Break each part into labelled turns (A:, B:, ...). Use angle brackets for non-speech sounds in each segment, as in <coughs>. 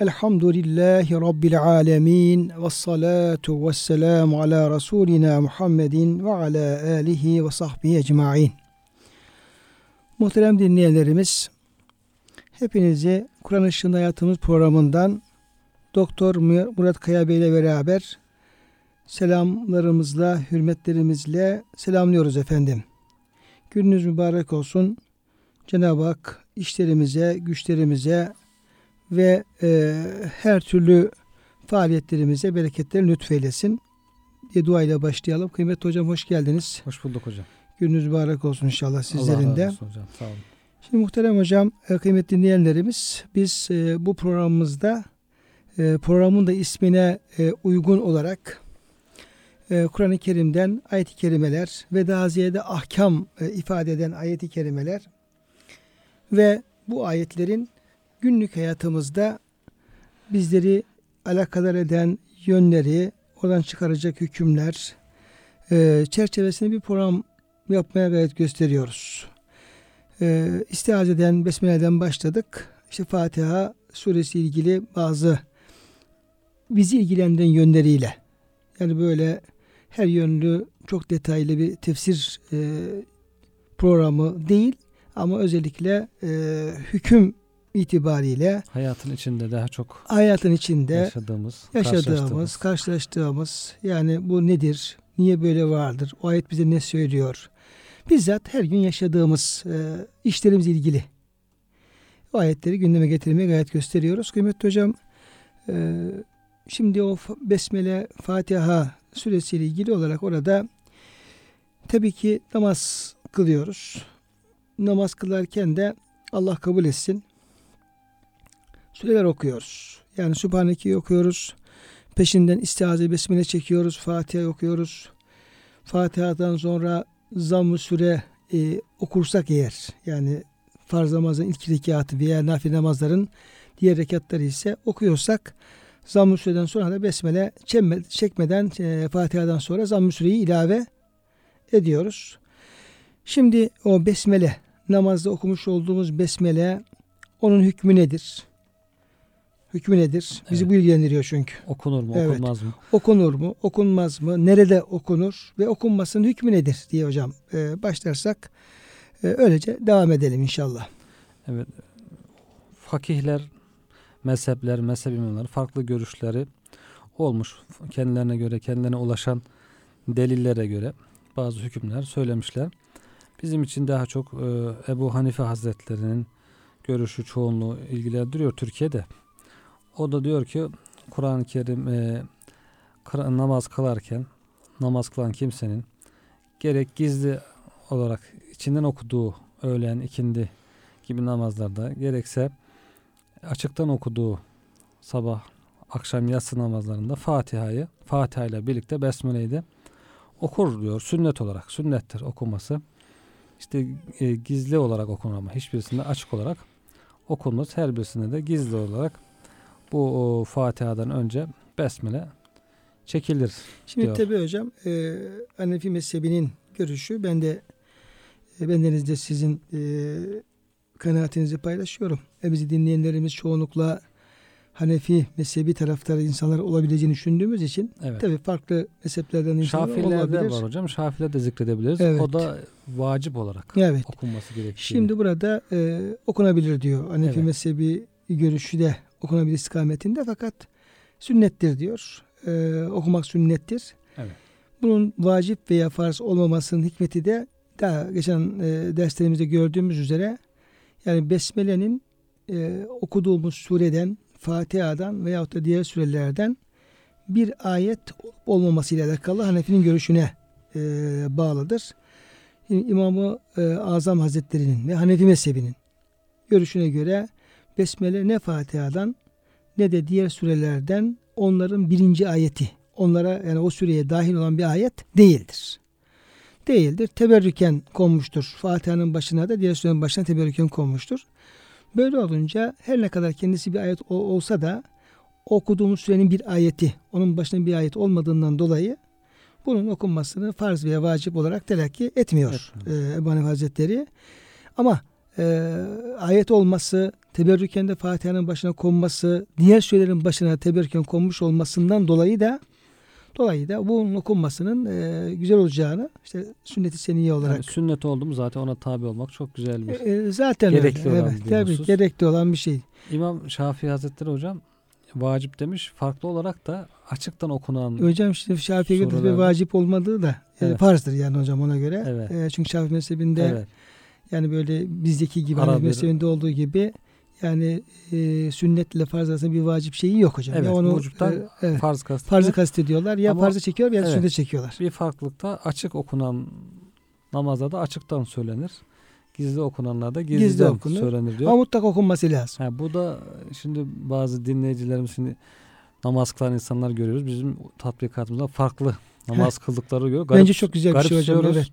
A: Elhamdülillahi rabbil alamin. Ves salatu vesselamü ala rasulina Muhammedin ve ala alihi ve sahbihi ecmaîn. Muhterem dinleyenlerimiz, hepinizi Kur'an Işığında Hayatımız programından Doktor Murat Kaya Bey ile beraber selamlarımızla, hürmetlerimizle selamlıyoruz efendim. Gününüz mübarek olsun. Cenab-ı Hak işlerimize, güçlerimize ve e, her türlü faaliyetlerimize bereketleri lütfeylesin diye duayla başlayalım. Kıymetli hocam hoş geldiniz.
B: Hoş bulduk hocam.
A: Gününüz mübarek olsun inşallah sizlerin
B: Allah
A: de.
B: olsun hocam. Sağ olun.
A: Şimdi muhterem hocam, e, kıymetli dinleyenlerimiz biz e, bu programımızda e, programın da ismine e, uygun olarak Kur'an-ı Kerim'den ayet-i kerimeler ve daha ziyade ahkam ifade eden ayet-i kerimeler ve bu ayetlerin günlük hayatımızda bizleri alakadar eden yönleri, oradan çıkaracak hükümler e, çerçevesinde bir program yapmaya gayret gösteriyoruz. E, İstihazeden, Besmele'den başladık. İşte Fatiha suresi ilgili bazı bizi ilgilendiren yönleriyle yani böyle her yönlü çok detaylı bir tefsir e, programı değil ama özellikle e, hüküm itibariyle
B: Hayatın içinde daha çok
A: hayatın içinde
B: yaşadığımız,
A: yaşadığımız,
B: karşılaştığımız.
A: yani bu nedir, niye böyle vardır, o ayet bize ne söylüyor? Bizzat her gün yaşadığımız e, işlerimizle ilgili o ayetleri gündeme getirmeye gayret gösteriyoruz. Kıymetli hocam e, şimdi o Besmele Fatiha suresiyle ilgili olarak orada tabii ki namaz kılıyoruz. Namaz kılarken de Allah kabul etsin. Süreler okuyoruz. Yani Sübhaneke'yi okuyoruz. Peşinden İstiaze Besmele çekiyoruz. Fatiha okuyoruz. Fatiha'dan sonra zamm-ı süre e, okursak eğer yani farz namazın ilk rekatı veya nafile namazların diğer rekatları ise okuyorsak zamm-ı süreden sonra da besmele çekmeden e, Fatiha'dan sonra zamm-ı süreyi ilave ediyoruz. Şimdi o besmele namazda okumuş olduğumuz besmele onun hükmü nedir? Hükmü nedir? Bizi
B: Evet.
A: bu ilgilendiriyor çünkü.
B: Okunur mu,
A: Evet.
B: okunmaz mı?
A: Okunur mu, okunmaz mı, nerede okunur ve okunmasının hükmü nedir diye hocam e, başlarsak e, öylece devam edelim inşallah.
B: Evet. Fakihler, mezhepler, mezhep imamları farklı görüşleri olmuş. Kendilerine göre, kendilerine ulaşan delillere göre bazı hükümler söylemişler. Bizim için daha çok e, Ebu Hanife Hazretleri'nin görüşü çoğunluğu ilgilendiriyor Türkiye'de. O da diyor ki Kur'an-ı Kerim e, namaz kılarken namaz kılan kimsenin gerek gizli olarak içinden okuduğu öğlen, ikindi gibi namazlarda gerekse açıktan okuduğu sabah, akşam, yatsı namazlarında Fatiha'yı Fatiha ile birlikte Besmele'yi de okur diyor. Sünnet olarak. Sünnettir okuması. İşte e, gizli olarak okunur ama hiçbirisinde açık olarak okunmaz. Her birisinde de gizli olarak bu Fatiha'dan önce Besmele çekilir.
A: Şimdi
B: diyor.
A: tabi hocam e, Hanefi mezhebinin görüşü ben de e, sizin e, kanaatinizi paylaşıyorum. E, bizi dinleyenlerimiz çoğunlukla Hanefi mezhebi taraftarı insanlar olabileceğini düşündüğümüz için
B: Evet.
A: tabi farklı mezheplerden insanlar
B: Şafilerde
A: olabilir.
B: var hocam. Şafilerde de zikredebiliriz.
A: Evet.
B: O da vacip olarak
A: Evet.
B: okunması gerekiyor.
A: Şimdi burada e, okunabilir diyor. Hanefi
B: Evet.
A: mezhebi görüşü de okunabilir istikametinde fakat sünnettir diyor. E, okumak sünnettir.
B: Evet.
A: Bunun vacip veya farz olmamasının hikmeti de daha geçen e, derslerimizde gördüğümüz üzere yani Besmele'nin e, okuduğumuz sureden, Fatiha'dan veyahut da diğer surelerden bir ayet olmamasıyla alakalı Hanefi'nin görüşüne e, bağlıdır. Şimdi İmam-ı e, Azam Hazretleri'nin ve Hanefi mezhebinin görüşüne göre Besmele ne Fatiha'dan ne de diğer surelerden onların birinci ayeti. Onlara yani o süreye dahil olan bir ayet değildir. değildir. Teberrüken konmuştur. Fatiha'nın başına da diğer surenin başına teberrüken konmuştur. Böyle olunca her ne kadar kendisi bir ayet ol- olsa da okuduğumuz surenin bir ayeti, onun başına bir ayet olmadığından dolayı bunun okunmasını farz veya vacip olarak telakki etmiyor e, Ebu Hanife Hazretleri. Ama e, ayet olması, teberrüken de Fatiha'nın başına konması, diğer surelerin başına teberrüken konmuş olmasından dolayı da dolayı da bunun okunmasının e, güzel olacağını işte sünnet-i seniye olarak
B: Yani sünnet oldum zaten ona tabi olmak çok güzel bir.
A: e, zaten
B: Gerekli
A: öyle.
B: olan
A: evet, tabii gerekli olan bir şey.
B: İmam Şafii Hazretleri hocam vacip demiş. Farklı olarak da açıktan okunan
A: Hocam şimdi Şafii'ye göre bir vacip olmadığı da e,
B: Evet.
A: farzdır yani hocam ona göre.
B: Evet.
A: E, çünkü Şafii mezhebinde
B: evet,
A: yani böyle bizdeki gibi
B: Ara
A: Hanefi
B: bir-
A: mezhebinde olduğu gibi yani e, sünnetle farz arasında bir vacip şeyi yok hocam.
B: Evet,
A: ya onu
B: vücuttan
A: e, evet,
B: farz kastı.
A: farzı kastediyorlar ya
B: Ama-
A: farzı çekiyor ya
B: Evet.
A: sünnet çekiyorlar.
B: Bir farklılık da açık okunan namazda da açıktan söylenir. Gizli okunanlarda
A: Gizli
B: gizliden
A: okunur.
B: söylenir diyor.
A: Ama mutlaka okunması lazım.
B: Ha, bu da şimdi bazı dinleyicilerimiz şimdi namaz kılan insanlar görüyoruz. Bizim tatbikatımızda farklı namaz kıldıkları görüyor. Garip-
A: Bence çok güzel bir şey hocam. Evet.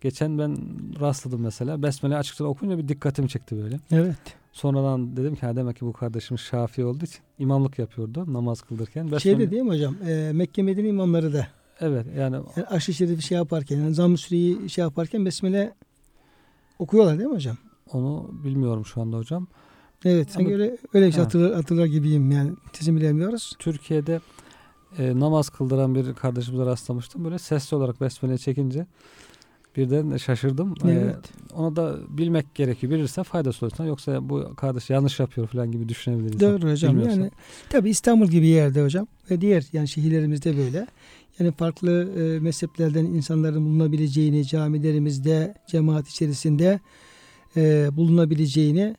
B: Geçen ben rastladım mesela. Besmele açıkça okuyunca bir dikkatimi çekti böyle.
A: Evet.
B: Sonradan dedim ki ha demek ki bu kardeşim Şafii olduğu için imamlık yapıyordu namaz kıldırken. Besmele,
A: Şeyde değil mi hocam? E, Mekke Medine imamları da
B: Evet yani
A: yani aşı şerifi şey yaparken yani zamm-ı süreyi şey yaparken besmele okuyorlar değil mi hocam?
B: onu bilmiyorum şu anda hocam.
A: Evet. Sanki öyle, öyle şey
B: Ha.
A: hatırlar, hatırlar gibiyim yani. Kesin bilemiyoruz.
B: Türkiye'de e, namaz kıldıran bir kardeşimize rastlamıştım. Böyle sesli olarak besmele çekince birden şaşırdım. E,
A: Evet.
B: onu da bilmek gerekiyor. Bilirse faydası olsun. Yoksa bu kardeş yanlış yapıyor falan gibi düşünebilir. insan.
A: Doğru hocam.
B: Bilmiyorsa.
A: Yani tabi İstanbul gibi yerde hocam ve diğer yani şehirlerimizde böyle. Yani farklı e, mezheplerden insanların bulunabileceğini camilerimizde, cemaat içerisinde e, bulunabileceğini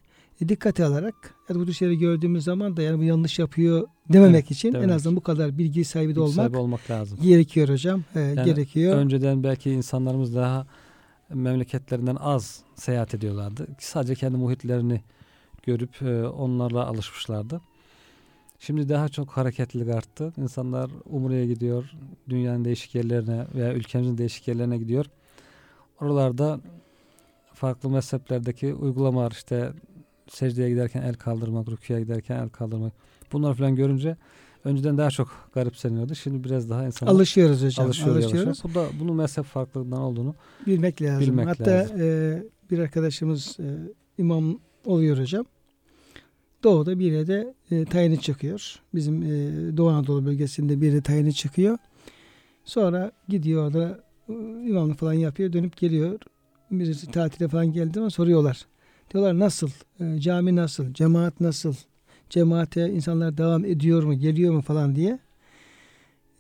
A: dikkate alarak yani bu tür şeyleri gördüğümüz zaman da yani bu yanlış yapıyor dememek
B: Evet,
A: için en
B: dememek.
A: azından bu kadar bilgi sahibi de olmak
B: sahibi olmak lazım.
A: gerekiyor hocam. E, gerekiyor.
B: Önceden belki insanlarımız daha memleketlerinden az seyahat ediyorlardı. Sadece kendi muhitlerini görüp e, onlarla alışmışlardı. Şimdi daha çok hareketlilik arttı. İnsanlar Umre'ye gidiyor, dünyanın değişik yerlerine veya ülkemizin değişik yerlerine gidiyor. Oralarda farklı mezheplerdeki uygulamalar işte secdeye giderken el kaldırmak, rüküye giderken el kaldırmak. Bunlar falan görünce önceden daha çok garipseniyordu. Şimdi biraz daha insanlar
A: Alışıyoruz hocam.
B: alışıyor
A: alışıyoruz.
B: Bu da bunun mezhep farklılığından olduğunu
A: Bilmek lazım.
B: Bilmek
A: Hatta
B: lazım.
A: e, bir arkadaşımız e, imam oluyor hocam. Doğu'da bir yere e, tayini çıkıyor. Bizim e, Doğu Anadolu bölgesinde bir yere tayini çıkıyor. Sonra gidiyor orada e, imamlık falan yapıyor. Dönüp geliyor. Birisi tatile falan geldi ama soruyorlar. Diyorlar nasıl? E, cami nasıl? Cemaat nasıl? Cemaate insanlar devam ediyor mu? Geliyor mu falan diye.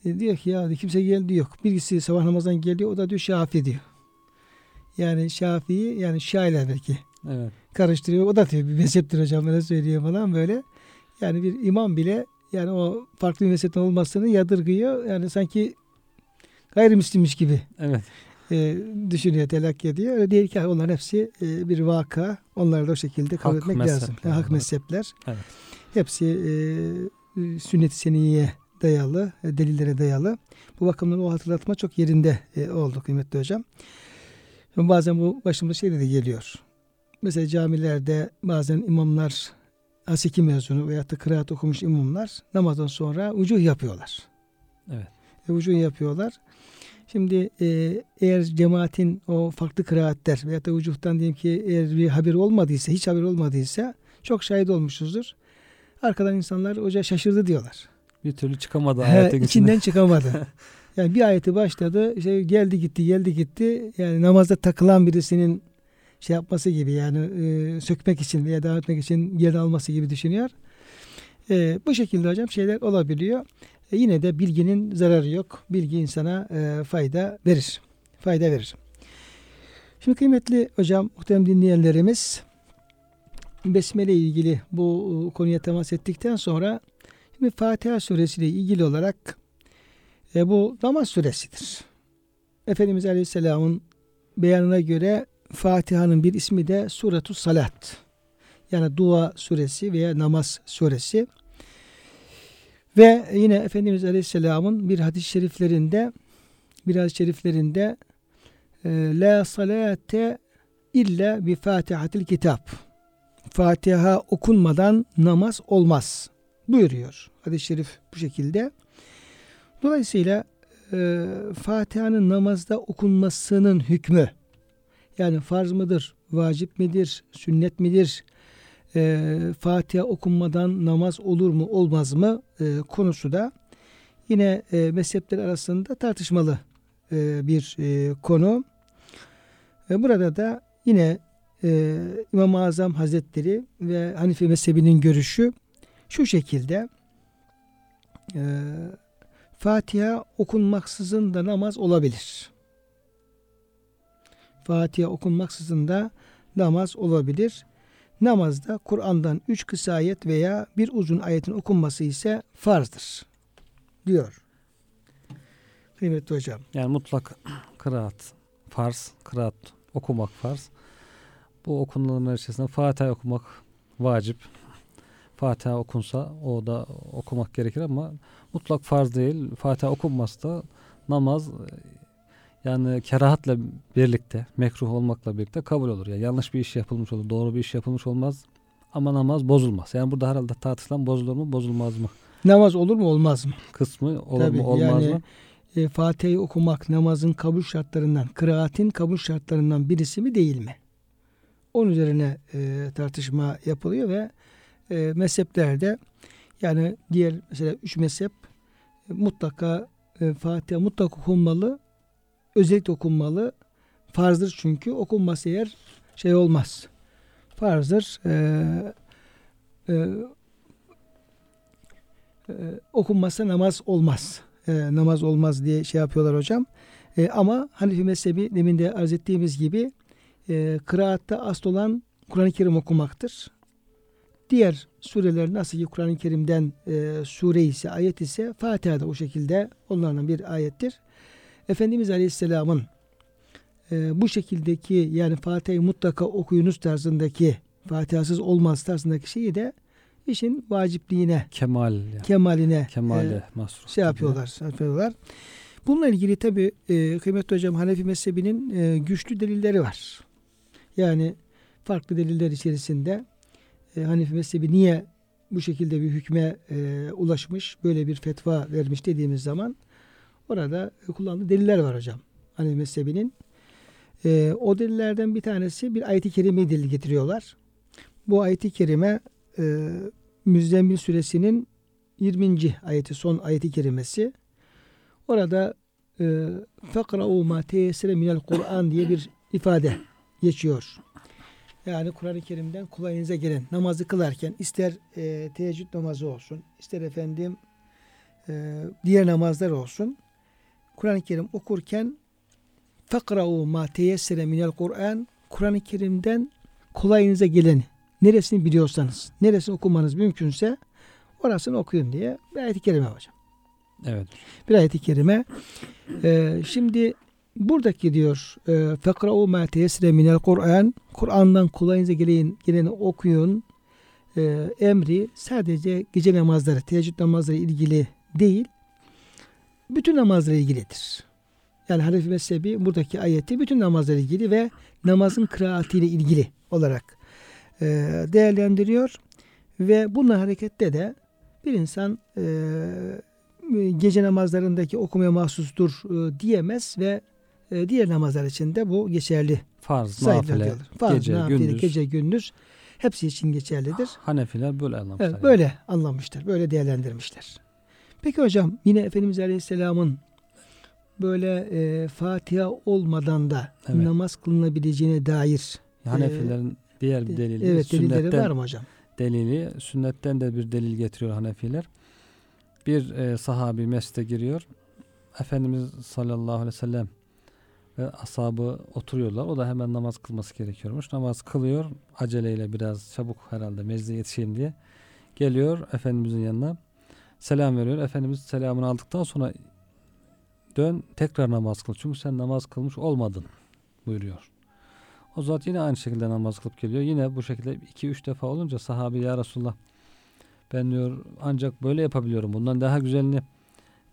A: E, diyor ki ya kimse geldi yok. Birisi sabah namazdan geliyor. O da diyor Şafi diyor. Yani Şafii yani Şairler belki
B: evet
A: karıştırıyor. O da diyor bir mezheptir hocam öyle söylüyor falan böyle. Yani bir imam bile yani o farklı bir mezhepten olmasını yadırgıyor. Yani sanki gayrimüslimmiş gibi
B: evet
A: e, düşünüyor, telakki ediyor. Öyle değil ki onların hepsi e, bir vaka. Onları da o şekilde kabul
B: Hak
A: etmek lazım. Yani hak mezhepler.
B: Evet.
A: Hepsi e, sünnet-i seniyye dayalı, e, delillere dayalı. Bu bakımdan o hatırlatma çok yerinde e, oldu kıymetli hocam. Ama bazen bu başımıza şey de geliyor. Mesela camilerde bazen imamlar hasiki mezunu veyahut da kıraat okumuş imamlar namazdan sonra ucuh yapıyorlar.
B: Evet.
A: E, ucuh yapıyorlar. Şimdi e, eğer cemaatin o farklı kıraatler veyahut da ucuhtan diyelim ki eğer bir haber olmadıysa, hiç haber olmadıysa çok şahit olmuşuzdur. Arkadan insanlar hoca şaşırdı diyorlar.
B: bir türlü çıkamadı
A: He,
B: ayetin
A: içinden
B: içinden.
A: çıkamadı. <laughs> yani bir ayeti başladı, işte geldi gitti, geldi gitti. Yani namazda takılan birisinin şey yapması gibi yani e, sökmek için veya devam etmek için yer alması gibi düşünüyor. E, bu şekilde hocam şeyler olabiliyor. E, yine de bilginin zararı yok. Bilgi insana e, fayda verir. Fayda verir. Şimdi kıymetli hocam, muhterem dinleyenlerimiz Besmele ile ilgili bu e, konuya temas ettikten sonra şimdi Fatiha suresiyle ilgili olarak e, bu namaz suresidir. Efendimiz Aleyhisselam'ın beyanına göre Fatiha'nın bir ismi de Suratu Salat. Yani dua suresi veya namaz suresi. Ve yine Efendimiz Aleyhisselam'ın bir hadis-i şeriflerinde bir hadis-i şeriflerinde e, La salate illa bi fatihatil kitap. Fatiha okunmadan namaz olmaz buyuruyor. Hadis-i şerif bu şekilde. Dolayısıyla e, Fatiha'nın namazda okunmasının hükmü yani farz mıdır, vacip midir, sünnet midir, e, Fatiha okunmadan namaz olur mu olmaz mı e, konusu da yine e, mezhepler arasında tartışmalı e, bir e, konu. E, burada da yine e, İmam-ı Azam Hazretleri ve Hanife mezhebinin görüşü şu şekilde e, Fatiha okunmaksızın da namaz olabilir. Fatiha okunmaksızın da namaz olabilir. Namazda Kur'an'dan üç kısa ayet veya bir uzun ayetin okunması ise farzdır. Diyor. Kıymetli hocam.
B: Yani mutlak kıraat farz, kıraat okumak farz. Bu okunanlar içerisinde Fatiha okumak vacip. Fatiha okunsa o da okumak gerekir ama mutlak farz değil. Fatiha okunmazsa da namaz yani kerahatla birlikte, mekruh olmakla birlikte kabul olur. Yani yanlış bir iş yapılmış olur, doğru bir iş yapılmış olmaz ama namaz bozulmaz. Yani burada herhalde tartışılan bozulur mu, bozulmaz mı?
A: Namaz olur mu olmaz mı?
B: Kısmı olur
A: Tabii,
B: mu, olmaz
A: yani,
B: mı?
A: E, Fatiha'yı okumak namazın kabul şartlarından, kıraatin kabul şartlarından birisi mi değil mi? Onun üzerine e, tartışma yapılıyor ve e, mezheplerde yani diğer mesela üç mezhep e, mutlaka e, Fatiha mutlak okunmalı, özellikle okunmalı. Farzdır çünkü okunması eğer şey olmaz. Farzdır. E, e, e, okunmazsa namaz olmaz. E, namaz olmaz diye şey yapıyorlar hocam. E, ama Hanefi mezhebi demin de arz ettiğimiz gibi e, kıraatta asıl olan Kur'an-ı Kerim okumaktır. Diğer sureler nasıl ki Kur'an-ı Kerim'den e, sure ise, ayet ise Fatiha da o şekilde onlardan bir ayettir. Efendimiz Aleyhisselam'ın e, bu şekildeki yani Fatiha'yı mutlaka okuyunuz tarzındaki Fatiha'sız olmaz tarzındaki şeyi de işin vacipliğine,
B: Kemal, yani.
A: kemaline
B: kemale
A: e, şey yapıyorlar, yapıyorlar. Bununla ilgili tabi e, kıymetli hocam Hanefi mezhebinin e, güçlü delilleri var. Yani farklı deliller içerisinde e, Hanefi mezhebi niye bu şekilde bir hükme e, ulaşmış, böyle bir fetva vermiş dediğimiz zaman orada kullandığı deliller var hocam. Hanefi mezhebinin. E, o delillerden bir tanesi bir ayet-i kerime delil getiriyorlar. Bu ayet-i kerime e, Müzzemmil suresinin 20. ayeti son ayeti kerimesi. Orada fakra'u ma teyessere minel Kur'an diye bir ifade geçiyor. Yani Kur'an-ı Kerim'den kolayınıza gelen namazı kılarken ister e, teheccüd namazı olsun, ister efendim e, diğer namazlar olsun. Kur'an-ı Kerim okurken fakra'u ma teyessere minel Kur'an Kur'an-ı Kerim'den kolayınıza gelen neresini biliyorsanız, neresini okumanız mümkünse orasını okuyun diye bir ayet-i kerime hocam.
B: Evet.
A: Bir ayet-i kerime. Ee, şimdi buradaki diyor fekra'u ma teyessire minel Kur'an Kur'an'dan kolayınıza gelen, geleni okuyun e, emri sadece gece namazları, teheccüd namazları ilgili değil bütün namazlara ilgilidir. Yani Hanefi mezhebi buradaki ayeti bütün namazlara ilgili ve namazın kıraatiyle ilgili olarak e, değerlendiriyor. Ve bununla hareketle de bir insan e, gece namazlarındaki okumaya mahsustur e, diyemez ve e, diğer namazlar için de bu geçerli.
B: Farz, nafile,
A: Farz,
B: gece,
A: nafile,
B: gündüz.
A: gece, gündüz hepsi için geçerlidir.
B: Hanefiler böyle anlamışlar.
A: Evet, böyle anlamışlar, böyle değerlendirmişler. Peki hocam yine Efendimiz Aleyhisselam'ın böyle e, Fatiha olmadan da
B: Evet.
A: namaz kılınabileceğine dair
B: Hanefilerin diğer bir delili,
A: evet delilleri
B: sünnetten
A: var mı hocam?
B: delili, sünnetten de bir delil getiriyor Hanefiler. Bir e, sahabi mescide giriyor. Efendimiz sallallahu aleyhi ve sellem ve ashabı oturuyorlar. O da hemen namaz kılması gerekiyormuş. Namaz kılıyor. Aceleyle biraz çabuk herhalde meclise yetişeyim diye. Geliyor Efendimizin yanına. Selam veriyor. Efendimiz selamını aldıktan sonra dön tekrar namaz kıl. Çünkü sen namaz kılmış olmadın buyuruyor. O zat yine aynı şekilde namaz kılıp geliyor. Yine bu şekilde iki üç defa olunca sahabi ya Resulullah ben diyor ancak böyle yapabiliyorum. Bundan daha güzelini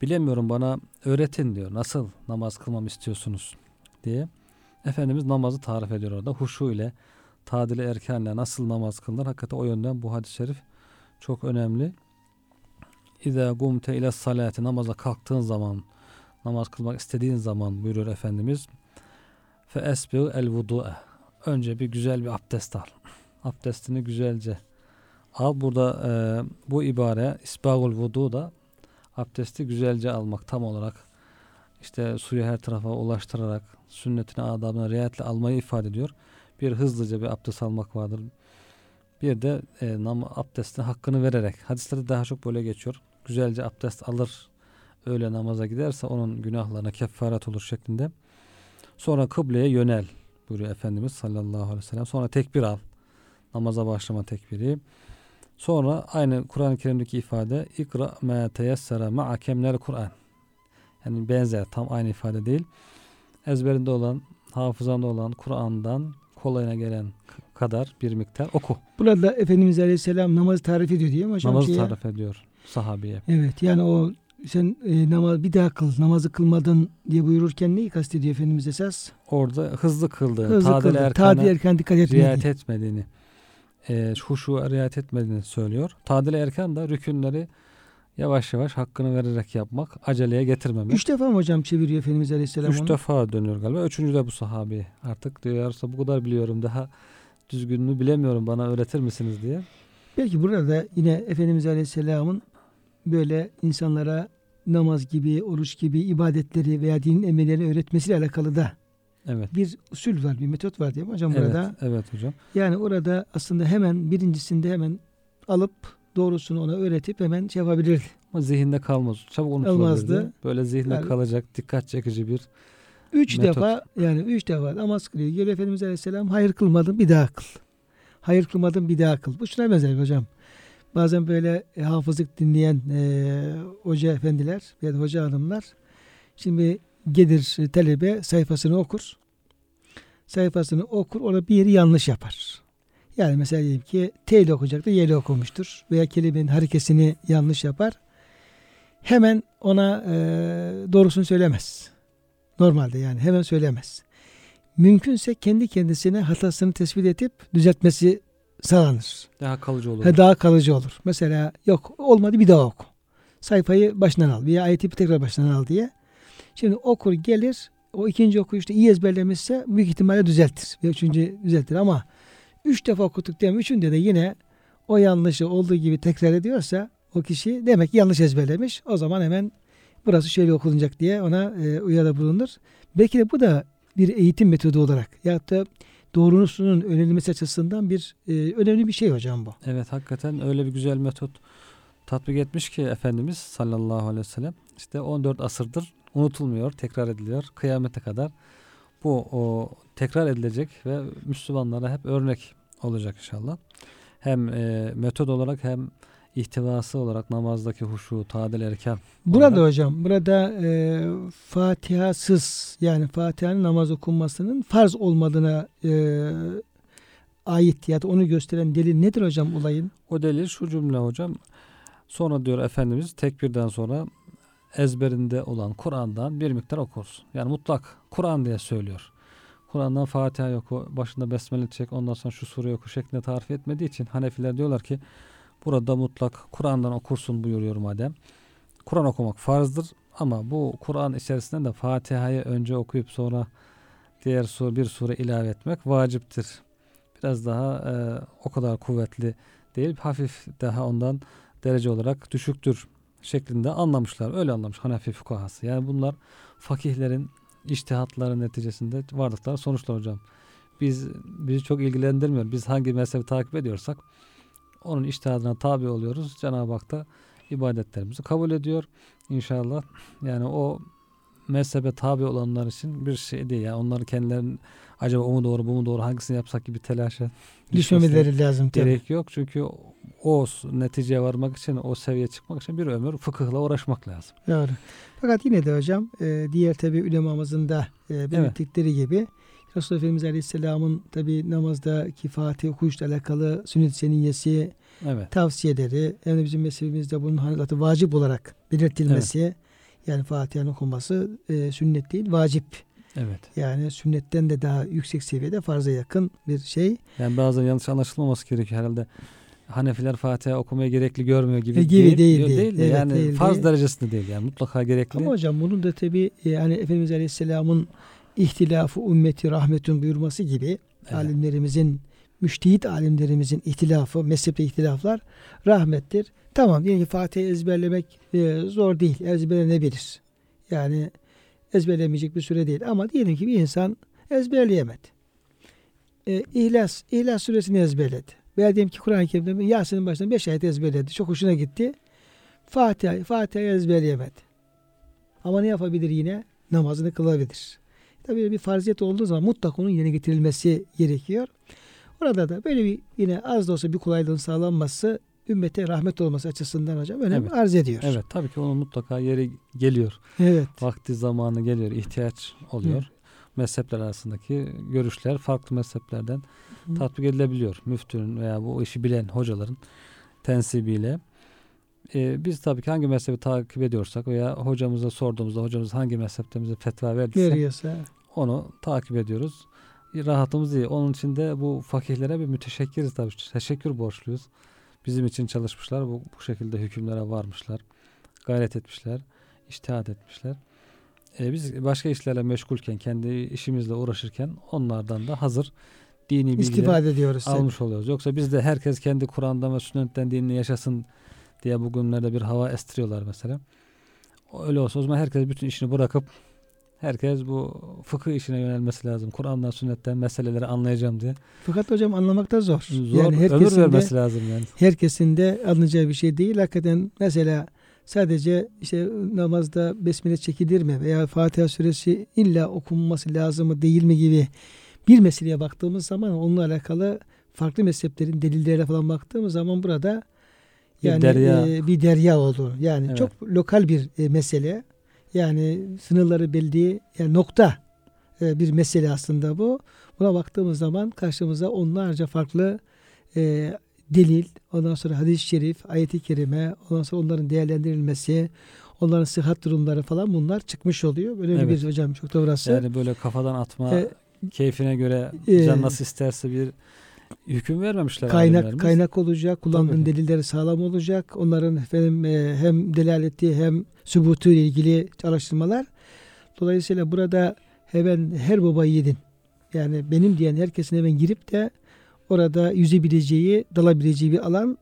B: bilemiyorum bana öğretin diyor. Nasıl namaz kılmamı istiyorsunuz diye. Efendimiz namazı tarif ediyor orada. Huşu ile, tadili erkenle nasıl namaz kılınır? Hakikaten o yönden bu hadis-i şerif çok önemli. İza gumte ile salati namaza kalktığın zaman, namaz kılmak istediğin zaman buyuruyor Efendimiz. Fe esbiu el vudu'e. Önce bir güzel bir abdest al. Abdestini güzelce al. Burada e, bu ibare isbagul vudu da abdesti güzelce almak tam olarak işte suyu her tarafa ulaştırarak sünnetine adabına riayetle almayı ifade ediyor. Bir hızlıca bir abdest almak vardır. Bir de e, nam abdestin hakkını vererek. Hadislerde daha çok böyle geçiyor. Güzelce abdest alır öyle namaza giderse onun günahlarına kefaret olur şeklinde. Sonra kıbleye yönel buyuruyor Efendimiz sallallahu aleyhi ve sellem. Sonra tekbir al. Namaza başlama tekbiri. Sonra aynı Kur'an-ı Kerim'deki ifade ikra ma teyessere ma'a Kur'an. Yani benzer tam aynı ifade değil. Ezberinde olan, hafızanda olan Kur'an'dan kolayına gelen kadar bir miktar oku.
A: Burada Efendimiz Aleyhisselam namazı tarif ediyor diye mi hocam?
B: Namazı
A: şeye?
B: tarif ediyor sahabiye.
A: Evet yani o sen e, namaz bir daha kıl namazı kılmadın diye buyururken neyi kastediyor Efendimiz esas?
B: Orada hızlı kıldığı,
A: Hızlı
B: tadil
A: kıldı.
B: erkana
A: Tadil erken dikkat etmedi.
B: riayet etmediğini, e, huşuğa riayet etmediğini söylüyor. Tadil erken de rükünleri yavaş yavaş hakkını vererek yapmak, aceleye getirmemek.
A: Üç defa mı hocam çeviriyor Efendimiz Aleyhisselam
B: Üç
A: onu?
B: defa dönüyor galiba. Üçüncü de bu sahabi. Artık diyorsa bu kadar biliyorum daha düzgününü bilemiyorum bana öğretir misiniz diye.
A: Belki burada da yine Efendimiz Aleyhisselam'ın böyle insanlara namaz gibi, oruç gibi ibadetleri veya dinin emellerini öğretmesiyle alakalı da
B: Evet.
A: bir usul var, bir metot var mi hocam
B: Evet,
A: burada?
B: evet hocam.
A: Yani orada aslında hemen birincisinde hemen alıp doğrusunu ona öğretip hemen şey yapabilirdi.
B: Ama zihinde kalmaz. Çabuk unutulabilirdi. Böyle zihinde
A: Yani-
B: kalacak, dikkat çekici bir
A: Üç
B: Metot.
A: defa yani üç defa namaz kılıyor. Geliyor Efendimiz Aleyhisselam hayır kılmadın bir daha kıl. Hayır kılmadın bir daha kıl. Bu şuna benzer hocam. Bazen böyle e, hafızlık dinleyen e, hoca efendiler veya da hoca hanımlar şimdi gelir e, talebe sayfasını okur. Sayfasını okur orada bir yeri yanlış yapar. Yani mesela diyelim ki T ile okuyacak da Y ile okumuştur. Veya kelimenin harekesini yanlış yapar. Hemen ona e, doğrusunu söylemez. Normalde yani hemen söylemez. Mümkünse kendi kendisine hatasını tespit edip düzeltmesi sağlanır.
B: daha kalıcı olur.
A: Ha, daha kalıcı olur. Mesela yok olmadı bir daha oku. Sayfayı baştan al veya ayeti bir tekrar baştan al diye. Şimdi okur gelir o ikinci okuyuşta iyi ezberlemişse büyük ihtimalle düzeltir. Ve üçüncü düzeltir ama üç defa okuduk diyelim. Üçünde de yine o yanlışı olduğu gibi tekrar ediyorsa o kişi demek ki yanlış ezberlemiş. O zaman hemen burası şöyle okunacak diye ona e, uyarı bulunur. Belki de bu da bir eğitim metodu olarak ya da doğrusunun öğrenilmesi açısından bir e, önemli bir şey hocam bu.
B: Evet hakikaten öyle bir güzel metot tatbik etmiş ki Efendimiz sallallahu aleyhi ve sellem işte 14 asırdır unutulmuyor, tekrar ediliyor. Kıyamete kadar bu o tekrar edilecek ve Müslümanlara hep örnek olacak inşallah. Hem e, metot olarak hem ihtivası olarak namazdaki huşu, tadil erken.
A: Burada
B: olarak-
A: hocam burada e, Fatiha'sız yani Fatiha'nın namaz okunmasının farz olmadığına e, ait ya da onu gösteren delil nedir hocam olayın?
B: O delil şu cümle hocam. Sonra diyor Efendimiz tekbirden sonra ezberinde olan Kur'an'dan bir miktar okursun. Yani mutlak Kur'an diye söylüyor. Kur'an'dan Fatiha oku, başında besmele çek, ondan sonra şu sure oku şeklinde tarif etmediği için Hanefiler diyorlar ki burada mutlak Kur'an'dan okursun buyuruyor madem. Kur'an okumak farzdır ama bu Kur'an içerisinde de Fatiha'yı önce okuyup sonra diğer sure, bir sure ilave etmek vaciptir. Biraz daha e, o kadar kuvvetli değil, hafif daha ondan derece olarak düşüktür şeklinde anlamışlar. Öyle anlamış Hanefi fukahası. Yani bunlar fakihlerin iştihatları neticesinde vardıkları sonuçlar hocam. Biz bizi çok ilgilendirmiyor. Biz hangi mezhebi takip ediyorsak onun iştihadına tabi oluyoruz. Cenab-ı Hak da ibadetlerimizi kabul ediyor. İnşallah yani o mezhebe tabi olanlar için bir şey değil. Yani onları kendilerinin acaba o mu doğru bu mu doğru hangisini yapsak gibi telaşa
A: Düşmemeleri lazım tabii.
B: gerek yok. Çünkü o neticeye varmak için, o seviyeye çıkmak için bir ömür fıkıhla uğraşmak lazım.
A: Doğru. Fakat yine de hocam e, diğer tabi ulemamızın da e, belirttikleri gibi Resulullah Efendimiz Aleyhisselam'ın tabi namazdaki Fatih okuyuşla alakalı sünnet seniyesi
B: Evet.
A: tavsiyeleri yani bizim mezhebimizde bunun zaten vacip olarak belirtilmesi yani Fatiha'nın okunması e, sünnet değil vacip
B: Evet.
A: Yani sünnetten de daha yüksek seviyede farza yakın bir şey.
B: Yani bazen yanlış anlaşılmaması gerekiyor herhalde. Hanefiler Fatiha okumaya gerekli görmüyor gibi,
A: E, gibi değil,
B: değil,
A: değil.
B: değil de
A: Evet,
B: yani
A: değil,
B: farz
A: değil.
B: derecesinde değil yani mutlaka gerekli.
A: Ama hocam bunun da tabi yani Efendimiz Aleyhisselam'ın ihtilafı ümmeti rahmetun buyurması gibi
B: Evet.
A: alimlerimizin müştehit alimlerimizin ihtilafı, mezhepte ihtilaflar rahmettir. Tamam diyelim ki Fatiha'yı ezberlemek e, zor değil. Ezberlenebilir. Yani ezberlemeyecek bir süre değil. Ama diyelim ki bir insan ezberleyemedi. E, İhlas, İhlas suresini ezberledi. Veya diyelim ki Kur'an-ı Kerim'de Yasin'in başından 5 ayet ezberledi. Çok hoşuna gitti. Fatiha, Fatiha'yı ezberleyemedi. Ama ne yapabilir yine? Namazını kılabilir. Tabii bir farziyet olduğu zaman mutlaka onun yerine getirilmesi gerekiyor. Orada da böyle bir yine az da olsa bir kolaylığın sağlanması ümmete rahmet olması açısından hocam önem
B: Evet.
A: arz ediyor.
B: Evet tabii ki onun mutlaka yeri geliyor.
A: Evet.
B: Vakti zamanı geliyor, ihtiyaç oluyor. Mezhepler arasındaki görüşler farklı mezheplerden
A: Hı.
B: tatbik edilebiliyor. Müftünün veya bu işi bilen hocaların tensibiyle. Ee, biz tabii ki hangi mezhebi takip ediyorsak veya hocamıza sorduğumuzda hocamız hangi mezhepte bize fetva verdiyse
A: Veriyorsa.
B: onu takip ediyoruz. Rahatımız iyi. Onun için de bu fakihlere bir müteşekkiriz tabii. Teşekkür borçluyuz. Bizim için çalışmışlar. Bu, bu şekilde hükümlere varmışlar. Gayret etmişler. iştihat etmişler. Ee, biz başka işlerle meşgulken, kendi işimizle uğraşırken onlardan da hazır dini
A: istifade ediyoruz.
B: almış oluyoruz. Yoksa biz de herkes kendi Kur'an'dan ve sünnetten dinini yaşasın diye bugünlerde bir hava estiriyorlar mesela. Öyle olsa o zaman herkes bütün işini bırakıp herkes bu fıkıh işine yönelmesi lazım. Kur'an'dan sünnetten meseleleri anlayacağım diye.
A: Fakat hocam anlamakta zor.
B: Zor
A: yani
B: ömür
A: herkesin de,
B: vermesi lazım yani.
A: herkesin de anlayacağı bir şey değil. Hakikaten mesela sadece işte namazda besmele çekilir mi veya Fatiha suresi illa okunması lazım mı değil mi gibi bir meseleye baktığımız zaman onunla alakalı farklı mezheplerin delillerine falan baktığımız zaman burada
B: Bir
A: yani
B: derya.
A: e, bir derya oldu. Yani
B: Evet.
A: çok lokal bir e, mesele. Yani sınırları belli yani nokta e, bir mesele aslında bu. Buna baktığımız zaman karşımıza onlarca farklı e, delil, ondan sonra hadis-i şerif, ayeti kerime, ondan sonra onların değerlendirilmesi, onların sıhhat durumları falan bunlar çıkmış oluyor. Böyle
B: Evet.
A: bir hocam çok da burası.
B: Yani böyle kafadan atma,
A: E,
B: keyfine göre
A: e,
B: can nasıl isterse bir hüküm vermemişler
A: kaynak
B: alimlerimiz.
A: kaynak olacak, kullandığın
B: Tabii.
A: delilleri sağlam olacak. Onların efendim e, hem delaleti hem sübutu ile ilgili araştırmalar. Dolayısıyla burada hemen her baba yiğidin yani benim diyen herkesin hemen girip de orada yüzebileceği, dalabileceği bir alan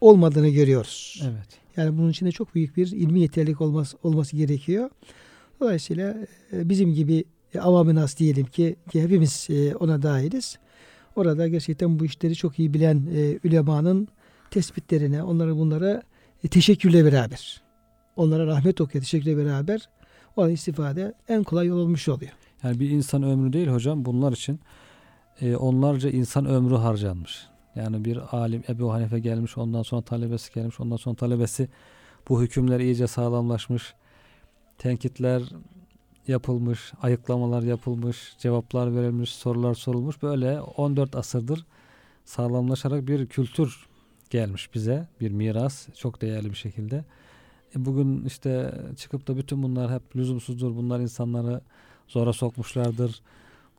A: olmadığını görüyoruz.
B: Evet.
A: Yani bunun içinde çok büyük bir ilmi yeterlilik olması, olması gerekiyor. Dolayısıyla e, bizim gibi e, avamı nas diyelim ki, ki hepimiz e, ona dahiliz. Orada gerçekten bu işleri çok iyi bilen e, ülemanın tespitlerine, onlara bunlara e, teşekkürle beraber, onlara rahmet okuyor teşekkürle beraber olan istifade en kolay yol olmuş oluyor.
B: Yani bir insan ömrü değil hocam bunlar için e, onlarca insan ömrü harcanmış. Yani bir alim Ebu Hanife gelmiş ondan sonra talebesi gelmiş ondan sonra talebesi bu hükümler iyice sağlamlaşmış. Tenkitler yapılmış, ayıklamalar yapılmış, cevaplar verilmiş, sorular sorulmuş. Böyle 14 asırdır sağlamlaşarak bir kültür gelmiş bize. Bir miras çok değerli bir şekilde. E bugün işte çıkıp da bütün bunlar hep lüzumsuzdur. Bunlar insanları zora sokmuşlardır.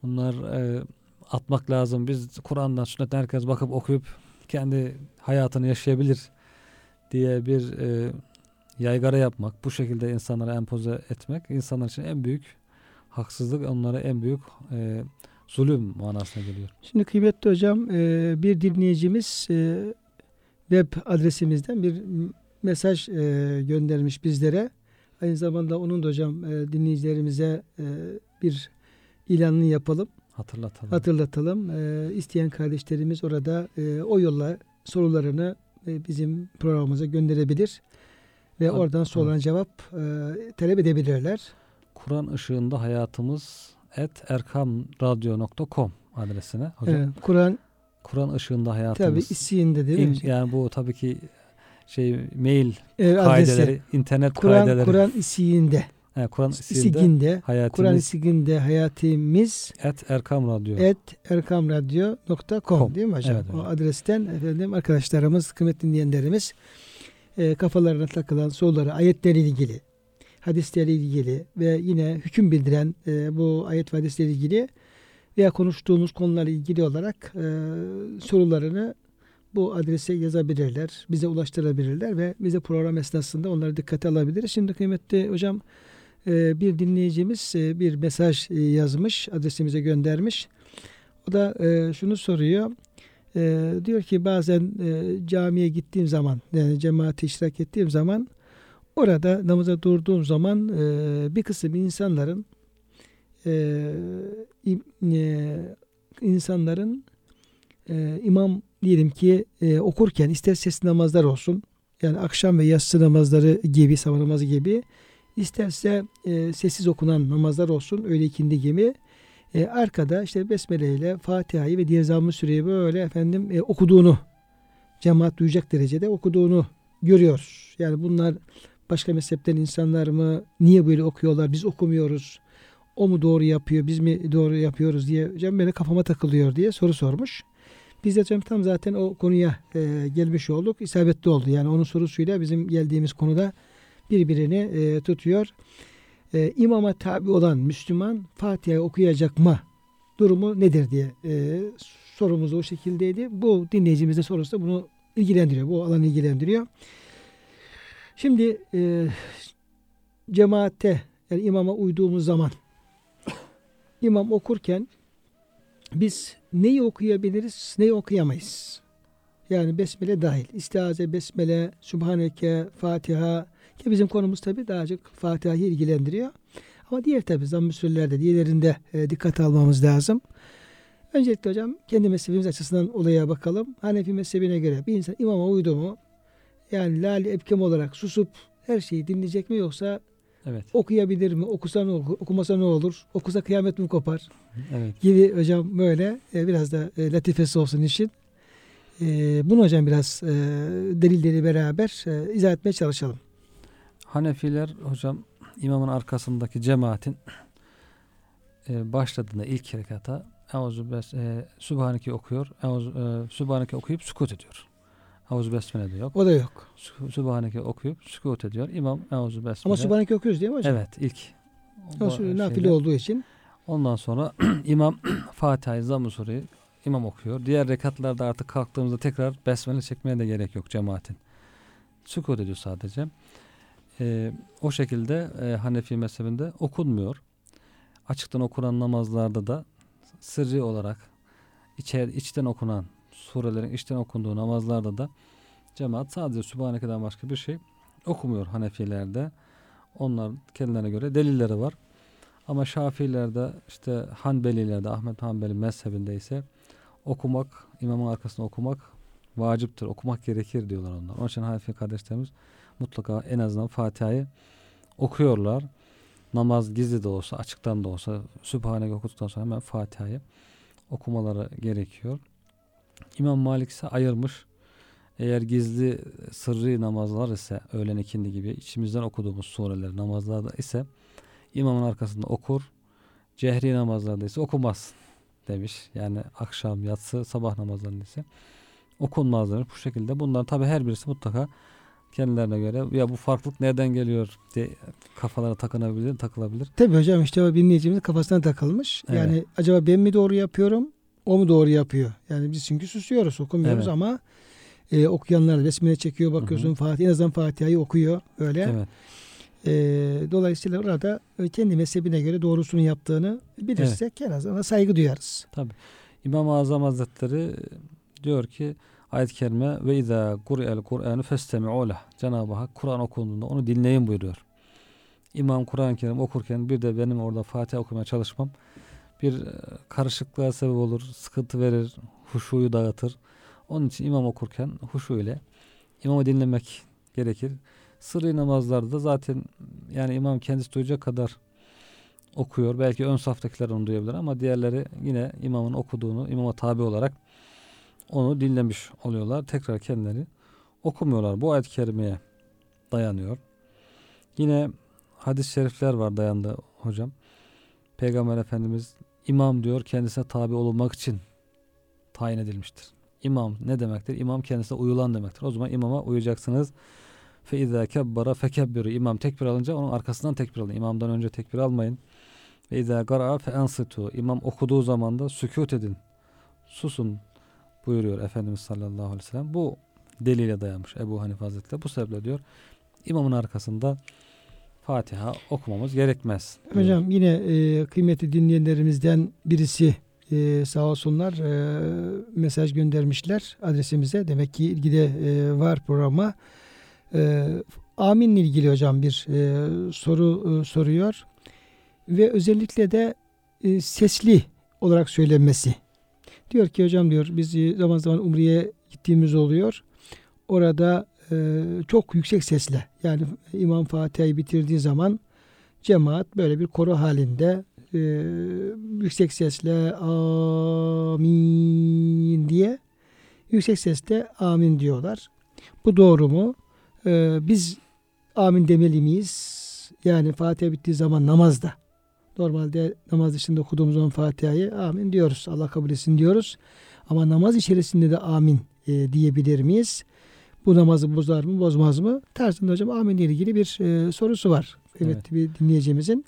B: Bunlar e, atmak lazım. Biz Kur'an'dan, sünnetten herkes bakıp okuyup kendi hayatını yaşayabilir diye bir e, yaygara yapmak, bu şekilde insanlara empoze etmek insanlar için en büyük haksızlık, onlara en büyük e, zulüm manasına geliyor.
A: Şimdi kıymetli hocam e, bir dinleyicimiz e, web adresimizden bir mesaj e, göndermiş bizlere. Aynı zamanda onun da hocam e, dinleyicilerimize e, bir ilanını yapalım,
B: Hatırlatalım.
A: hatırlatalım. E, isteyen kardeşlerimiz orada e, o yolla sorularını e, bizim programımıza gönderebilir ve
B: Tabii,
A: oradan sorulan cevap e, talep edebilirler.
B: Kur'an ışığında hayatımız et erkamradyo.com adresine. Hocam
A: Evet, Kur'an
B: Kur'an ışığında hayatımız.
A: isimde değil mi?
B: İn- yani bu tabii ki şey mail
A: E, adresi.
B: kaideleri, internet
A: Kur'an
B: kaideleri.
A: Kur'an isiyinde.
B: He, Kur'an
A: isiginde. Kur'an
B: hayatımız
A: isiginde hayatimiz
B: et Erkam Radyo.
A: et erkamradyo.com
B: Com.
A: değil mi hocam?
B: Evet
A: o
B: hocam.
A: adresten efendim arkadaşlarımız, kıymetli dinleyenlerimiz e, kafalarına takılan soruları, ayetlerle ilgili, hadislerle ilgili ve yine hüküm bildiren e, bu ayet ve hadislerle ilgili veya konuştuğumuz konularla ilgili olarak e, sorularını bu adrese yazabilirler, bize ulaştırabilirler ve bize program esnasında onları dikkate alabiliriz. Şimdi kıymetli hocam e, bir dinleyicimiz e, bir mesaj e, yazmış, adresimize göndermiş. O da e, şunu soruyor. E, diyor ki bazen e, camiye gittiğim zaman, yani cemaate iştirak ettiğim zaman orada namaza durduğum zaman e, bir kısım insanların e, e, insanların e, imam diyelim ki e, okurken ister sesli namazlar olsun yani akşam ve yatsı namazları gibi sabah namazı gibi isterse e, sessiz okunan namazlar olsun öğle ikindi gibi e, arkada işte Besmele ile Fatiha'yı ve diğer zamm-ı süreyi böyle efendim e, okuduğunu cemaat duyacak derecede okuduğunu görüyoruz. Yani bunlar başka mezhepten insanlar mı? Niye böyle okuyorlar? Biz okumuyoruz. O mu doğru yapıyor? Biz mi doğru yapıyoruz diye hocam böyle kafama takılıyor diye soru sormuş. Biz de hocam tam zaten o konuya e, gelmiş olduk. İsabetli oldu. Yani onun sorusuyla bizim geldiğimiz konuda birbirini e, tutuyor. E, imama tabi olan Müslüman Fatiha'yı okuyacak mı? Durumu nedir diye e, sorumuz o şekildeydi. Bu dinleyicimizin sorusu da bunu ilgilendiriyor. Bu alanı ilgilendiriyor. Şimdi e, cemaate yani imama uyduğumuz zaman <coughs> imam okurken biz neyi okuyabiliriz, neyi okuyamayız? Yani besmele dahil. İstiaze, besmele, Subhaneke, Fatiha ki bizim konumuz tabi daha çok Fatiha'yı ilgilendiriyor. Ama diğer tabi zamm-ı sürelerde diğerlerinde e, dikkat almamız lazım. Öncelikle hocam kendi mezhebimiz açısından olaya bakalım. Hanefi mezhebine göre bir insan imama uydu mu yani lali epkem olarak susup her şeyi dinleyecek mi yoksa
B: Evet.
A: okuyabilir mi? Okusa ne olur? Okumasa ne olur? Okusa kıyamet mi kopar?
B: Evet.
A: Gibi hocam böyle e, biraz da e, latifesi olsun işin. E, bunu hocam biraz e, delilleri beraber e, izah etmeye çalışalım.
B: Hanefiler hocam imamın arkasındaki cemaatin e, başladığında ilk rekata Euzu bes e, Sübhaneke okuyor. Euzu e, Sübhaneke okuyup sükut ediyor. Euzu besmele de yok.
A: O da yok.
B: Sübhaneke okuyup sükut ediyor. İmam Euzu besmele.
A: Ama Subhaneke okuyoruz değil mi hocam?
B: Evet ilk.
A: O nafile olduğu için.
B: Ondan sonra <clears throat> imam <clears throat> Fatiha'yı zamm-ı sureyi imam okuyor. Diğer rekatlarda artık kalktığımızda tekrar besmele çekmeye de gerek yok cemaatin. Sükut ediyor sadece. Ee, o şekilde e, Hanefi mezhebinde okunmuyor. Açıktan okunan namazlarda da sırrı olarak içer, içten okunan surelerin içten okunduğu namazlarda da cemaat sadece Sübhaneke'den başka bir şey okumuyor Hanefilerde. Onlar kendilerine göre delilleri var. Ama Şafilerde işte Hanbelilerde Ahmet Hanbeli mezhebinde ise okumak, imamın arkasında okumak vaciptir. Okumak gerekir diyorlar onlar. Onun için Hanefi kardeşlerimiz mutlaka en azından Fatiha'yı okuyorlar. Namaz gizli de olsa, açıktan da olsa Sübhaneke okuduktan sonra hemen Fatiha'yı okumaları gerekiyor. İmam Malik ise ayırmış. Eğer gizli sırrı namazlar ise öğlen ikindi gibi içimizden okuduğumuz sureler namazlarda ise imamın arkasında okur. Cehri namazlarda ise okumaz demiş. Yani akşam, yatsı, sabah namazlarında ise okunmaz demiş. Bu şekilde bunlar tabi her birisi mutlaka kendilerine göre ya bu farklılık nereden geliyor diye kafalara takılabilir, takılabilir.
A: Tabii hocam işte o dinleyicimizin kafasına takılmış.
B: Evet.
A: Yani acaba ben mi doğru yapıyorum? O mu doğru yapıyor? Yani biz çünkü susuyoruz, okumuyoruz
B: Evet.
A: ama e, okuyanlar besmele çekiyor bakıyorsun Fatih en azından Fatiha'yı okuyor öyle.
B: Evet.
A: E, dolayısıyla orada e, kendi mezhebine göre doğrusunu yaptığını bilirsek en azından saygı duyarız.
B: İmam-ı Azam Hazretleri diyor ki ayet-i kerime ve izâ kur'el Kur'anu festemi'u leh. Cenab-ı Hak Kur'an okunduğunda onu dinleyin buyuruyor. İmam Kur'an-ı Kerim okurken bir de benim orada Fatiha okumaya çalışmam bir e, karışıklığa sebep olur, sıkıntı verir, huşuyu dağıtır. Onun için imam okurken huşu ile imamı dinlemek gerekir. Sırrı namazlarda zaten yani imam kendisi duyacak kadar okuyor. Belki ön saftakiler onu duyabilir ama diğerleri yine imamın okuduğunu imama tabi olarak onu dinlemiş oluyorlar. Tekrar kendileri okumuyorlar. Bu ayet-i kerimeye dayanıyor. Yine hadis-i şerifler var dayandı hocam. Peygamber Efendimiz imam diyor kendisine tabi olunmak için tayin edilmiştir. İmam ne demektir? İmam kendisine uyulan demektir. O zaman imama uyacaksınız. Fe izâ kebbara fekebbiru. İmam tekbir alınca onun arkasından tekbir alın. İmamdan önce tekbir almayın. Ve izâ gara'a fe ensitu. İmam okuduğu zaman da sükût edin. Susun buyuruyor Efendimiz sallallahu aleyhi ve sellem. Bu delile dayanmış Ebu Hanife Hazretleri. Bu sebeple diyor imamın arkasında Fatiha okumamız gerekmez.
A: Hocam yine e, kıymetli dinleyenlerimizden birisi e, sağ olsunlar e, mesaj göndermişler adresimize. Demek ki ilgide e, var programa. E, aminle ilgili hocam bir e, soru e, soruyor. Ve özellikle de e, sesli olarak söylenmesi. Diyor ki hocam diyor biz e, zaman zaman Umre'ye gittiğimiz oluyor. Orada e, çok yüksek sesle yani İmam Fatiha'yı bitirdiği zaman cemaat böyle bir koro halinde e, yüksek sesle amin diye yüksek sesle amin diyorlar. Bu doğru mu? E, biz amin demeli miyiz? Yani Fatiha bittiği zaman namazda. Normalde namaz dışında okuduğumuz zaman Fatiha'yı amin diyoruz. Allah kabul etsin diyoruz. Ama namaz içerisinde de amin e, diyebilir miyiz? Bu namazı bozar mı bozmaz mı? Tersinde hocam amin ile ilgili bir e, sorusu var. Kıymetli bir dinleyicimizin.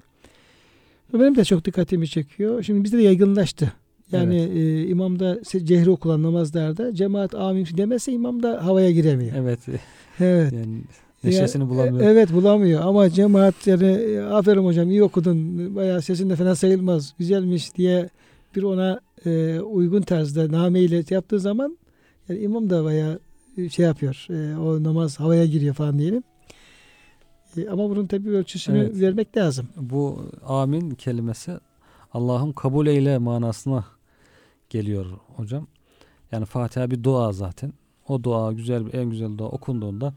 A: Benim de çok dikkatimi çekiyor. Şimdi bizde de yaygınlaştı. Yani e, imamda cehri okulan namazlarda cemaat amin demezse imam da havaya giremiyor.
B: Evet.
A: Evet.
B: Yani neşesini
A: Ya,
B: bulamıyor.
A: e, Evet bulamıyor ama cemaat yani aferin hocam iyi okudun bayağı sesin de fena sayılmaz güzelmiş diye bir ona e, uygun tarzda nameyle yaptığı zaman yani imam da bayağı e, şey yapıyor e, o namaz havaya giriyor falan diyelim. E, ama bunun tabii ölçüsünü
B: Evet.
A: vermek lazım.
B: Bu amin kelimesi Allah'ım kabul eyle manasına geliyor hocam. Yani Fatiha bir dua zaten. O dua güzel en güzel dua okunduğunda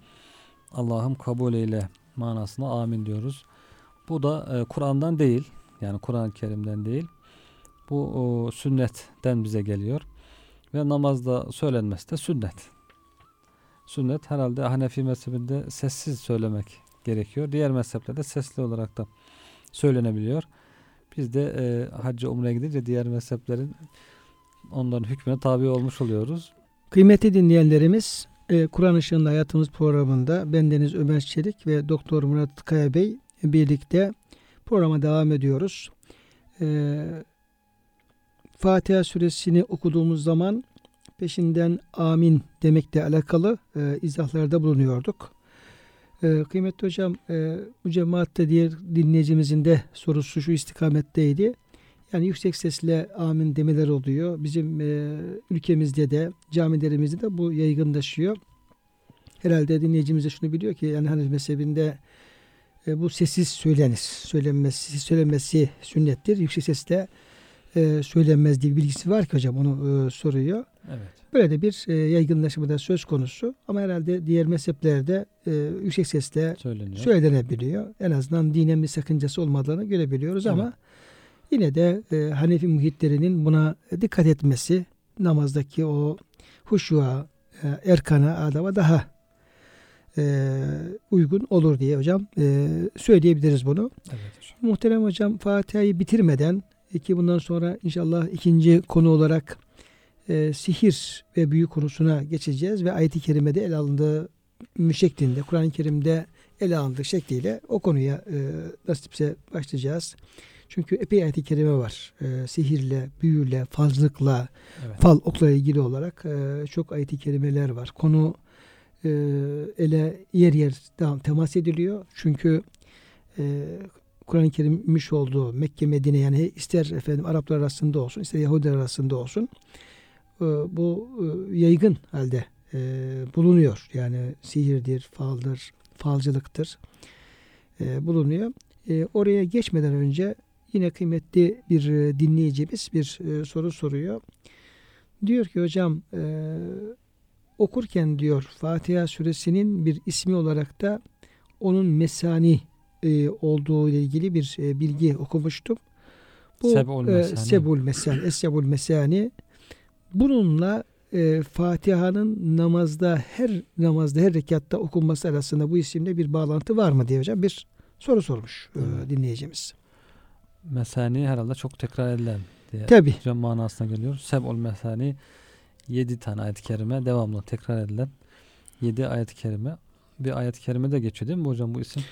B: Allah'ım kabul eyle manasına amin diyoruz. Bu da e, Kur'an'dan değil. Yani Kur'an-ı Kerim'den değil. Bu o, sünnetten bize geliyor. Ve namazda söylenmesi de sünnet. Sünnet herhalde Hanefi mezhebinde sessiz söylemek gerekiyor. Diğer mezheplerde sesli olarak da söylenebiliyor. Biz de e, hacca umreye gidince diğer mezheplerin onların hükmüne tabi olmuş oluyoruz.
A: Kıymetli dinleyenlerimiz e, Kur'an Işığında Hayatımız programında bendeniz Ömer Çelik ve Doktor Murat Kaya Bey birlikte programa devam ediyoruz. E, Fatiha suresini okuduğumuz zaman peşinden amin demekle alakalı e, izahlarda bulunuyorduk. E, kıymetli hocam e, bu cemaatte diğer dinleyicimizin de sorusu şu istikametteydi. Yani yüksek sesle amin demeler oluyor. Bizim e, ülkemizde de camilerimizde de bu yaygınlaşıyor. Herhalde dinleyicimiz de şunu biliyor ki yani Hanefi mezhebinde e, bu sessiz söylenir. Söylenmesi, söylenmesi sünnettir. Yüksek sesle e, söylenmez diye bir bilgisi var ki hocam onu e, soruyor.
B: Evet.
A: Böyle de bir e, yaygınlaşma da söz konusu. Ama herhalde diğer mezheplerde e, yüksek sesle
B: Söyleniyor.
A: söylenebiliyor. En azından dinen bir sakıncası olmadığını görebiliyoruz
B: Evet.
A: ama yine de e, Hanefi muhitlerinin buna dikkat etmesi namazdaki o huşuğa, e, erkana, adama daha e, uygun olur diye hocam e, söyleyebiliriz bunu.
B: Evet hocam.
A: Muhterem hocam Fatiha'yı bitirmeden ki bundan sonra inşallah ikinci konu olarak e, sihir ve büyü konusuna geçeceğiz ve ayet-i kerimede ele alındığı şeklinde Kur'an-ı Kerim'de ele alındığı şekliyle o konuya e, nasipse başlayacağız. Çünkü epey ayet-i kerime var. E, sihirle, büyüyle, falcılıkla,
B: Evet.
A: fal okla ilgili olarak e, çok ayet-i kerimeler var. Konu e, ele yer yer temas ediliyor. Çünkü e, Kur'an-ı Kerim inmiş olduğu Mekke, Medine yani ister efendim Araplar arasında olsun, ister Yahudiler arasında olsun e, bu e, yaygın halde e, bulunuyor. Yani sihirdir, faldır, falcılıktır e, bulunuyor. E, oraya geçmeden önce yine kıymetli bir e, dinleyicimiz bir e, soru soruyor. Diyor ki hocam e, okurken diyor Fatiha suresinin bir ismi olarak da onun mesani e, olduğu ile ilgili bir e, bilgi okumuştum. Bu
B: Seb'ul
A: e,
B: Mesani.
A: Sebul Mesani, Esebul Mesani bununla e, Fatiha'nın namazda her namazda her rekatta okunması arasında bu isimle bir bağlantı var mı diye hocam bir soru sormuş e, dinleyicimiz.
B: Mesani herhalde çok tekrar edilen diye
A: Tabi.
B: hocam manasına geliyor. Seb'ul mesani 7 tane ayet-i kerime devamlı tekrar edilen 7 ayet-i kerime. bir ayet-i kerimede geçiyor değil mi hocam bu isim?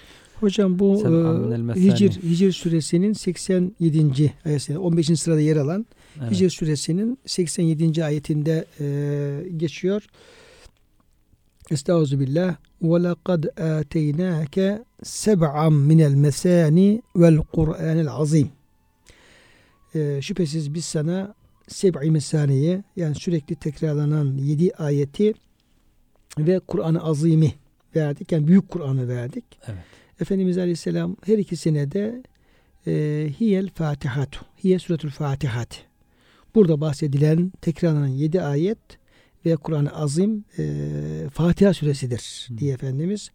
A: Hocam bu e. Hicr, Hicr suresinin 87. ayeti 15. sırada yer alan
B: Evet.
A: Hicr suresinin 87. ayetinde e, geçiyor. Estağfirullah. Ve lekad ateynâke seb'an minel mesâni vel Kur'anil azim. E, şüphesiz biz sana seb'i mesaniye yani sürekli tekrarlanan yedi ayeti ve Kur'an-ı azimi verdik. Yani büyük Kur'an'ı verdik.
B: Evet.
A: Efendimiz Aleyhisselam her ikisine de e, hiyel fatihatu. Hiye suretul fatihat. Burada bahsedilen tekrarlanan yedi ayet ve Kur'an-ı Azim e, Fatiha suresidir
B: Hı.
A: diye Efendimiz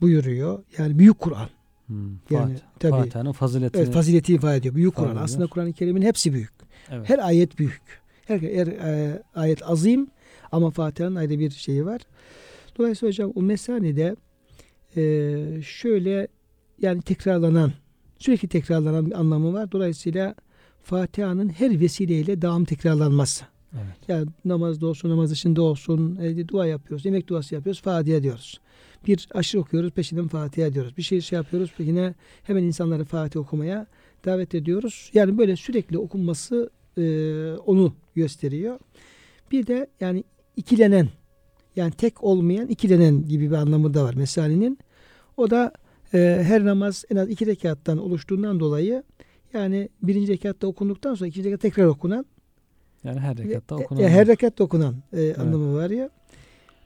A: buyuruyor. Yani büyük Kur'an.
B: Hmm.
A: Yani tabii
B: Fatiha'nın faziletini.
A: evet, fazileti ifade ediyor. Büyük Kur'an. Aslında. Kur'an-ı Kerim'in hepsi büyük.
B: evet.
A: Her ayet büyük. Her, her e, ayet azim ama Fatiha'nın ayrı bir şeyi var. Dolayısıyla hocam o mesanede e, şöyle yani tekrarlanan sürekli tekrarlanan bir anlamı var. Dolayısıyla Fatiha'nın her vesileyle devam tekrarlanması.
B: Evet.
A: Yani namazda olsun, namaz dışında olsun, e, dua yapıyoruz, yemek duası yapıyoruz, Fatiha diyoruz. Bir aşırı okuyoruz, peşinden Fatiha diyoruz. Bir şey şey yapıyoruz, yine hemen insanları Fatiha okumaya davet ediyoruz. Yani böyle sürekli okunması e, onu gösteriyor. Bir de yani ikilenen, yani tek olmayan ikilenen gibi bir anlamı da var mesalinin. O da e, her namaz en az iki rekattan oluştuğundan dolayı yani birinci rekatta okunduktan sonra ikinci rekat tekrar okunan
B: Yani her rekatta
A: e,
B: okunan.
A: e, her rekatta okunan e, anlamı var ya.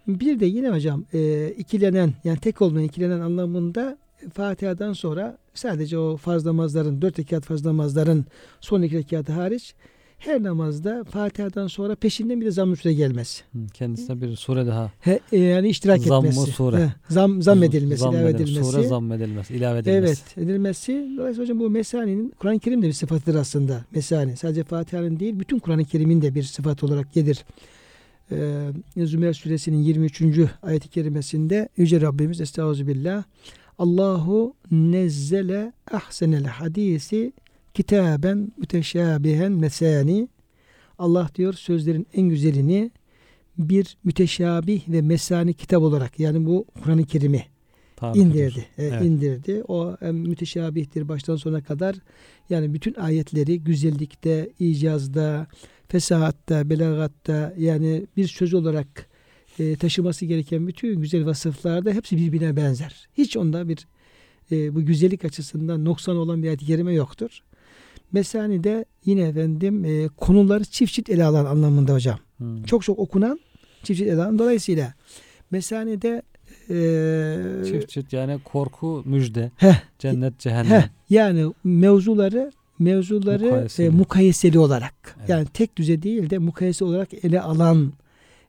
A: Bir de yine hocam e, ikilenen yani tek olmayan ikilenen anlamında Fatiha'dan sonra sadece o farz namazların dört rekat farz namazların son iki rekatı hariç her namazda Fatiha'dan sonra peşinden bir de zamm-ı süre gelmesi.
B: Kendisine bir sure daha.
A: He, e, yani iştirak
B: Zamm-ı
A: etmesi.
B: sure.
A: He, zam, zam edilmesi,
B: Zamm
A: ilave
B: edilmesi. Sure zamm edilmesi, ilave edilmesi.
A: Evet edilmesi. Dolayısıyla hocam bu mesanenin Kur'an-ı Kerim'de bir sıfatıdır aslında. Mesane. Sadece Fatiha'nın değil bütün Kur'an-ı Kerim'in de bir sıfat olarak gelir. Ee, Zümer suresinin 23. ayet-i kerimesinde Yüce Rabbimiz Estağfirullah Allahu nezzele ahsenel hadisi kitaben müteşabihen mesani Allah diyor sözlerin en güzelini bir müteşabih ve mesani kitap olarak yani bu Kur'an-ı Kerim'i
B: ediyor.
A: indirdi. E,
B: Evet.
A: indirdi. O e, müteşabihtir baştan sona kadar. Yani bütün ayetleri güzellikte, icazda, fesahatta, belagatta yani bir söz olarak e, taşıması gereken bütün güzel vasıflarda hepsi birbirine benzer. Hiç onda bir e, bu güzellik açısından noksan olan bir ayet-i kerime yoktur. Mesani'de yine efendim e, konuları çift çift ele alan anlamında hocam.
B: Hı.
A: Çok çok okunan çift çift ele alan. Dolayısıyla Mesani'de e,
B: Çift çift yani korku müjde,
A: Heh,
B: cennet cehennem.
A: Heh, yani mevzuları mevzuları
B: Mukayeseli.
A: e, mukayeseli olarak
B: Evet.
A: yani tek düze değil de mukayese olarak ele alan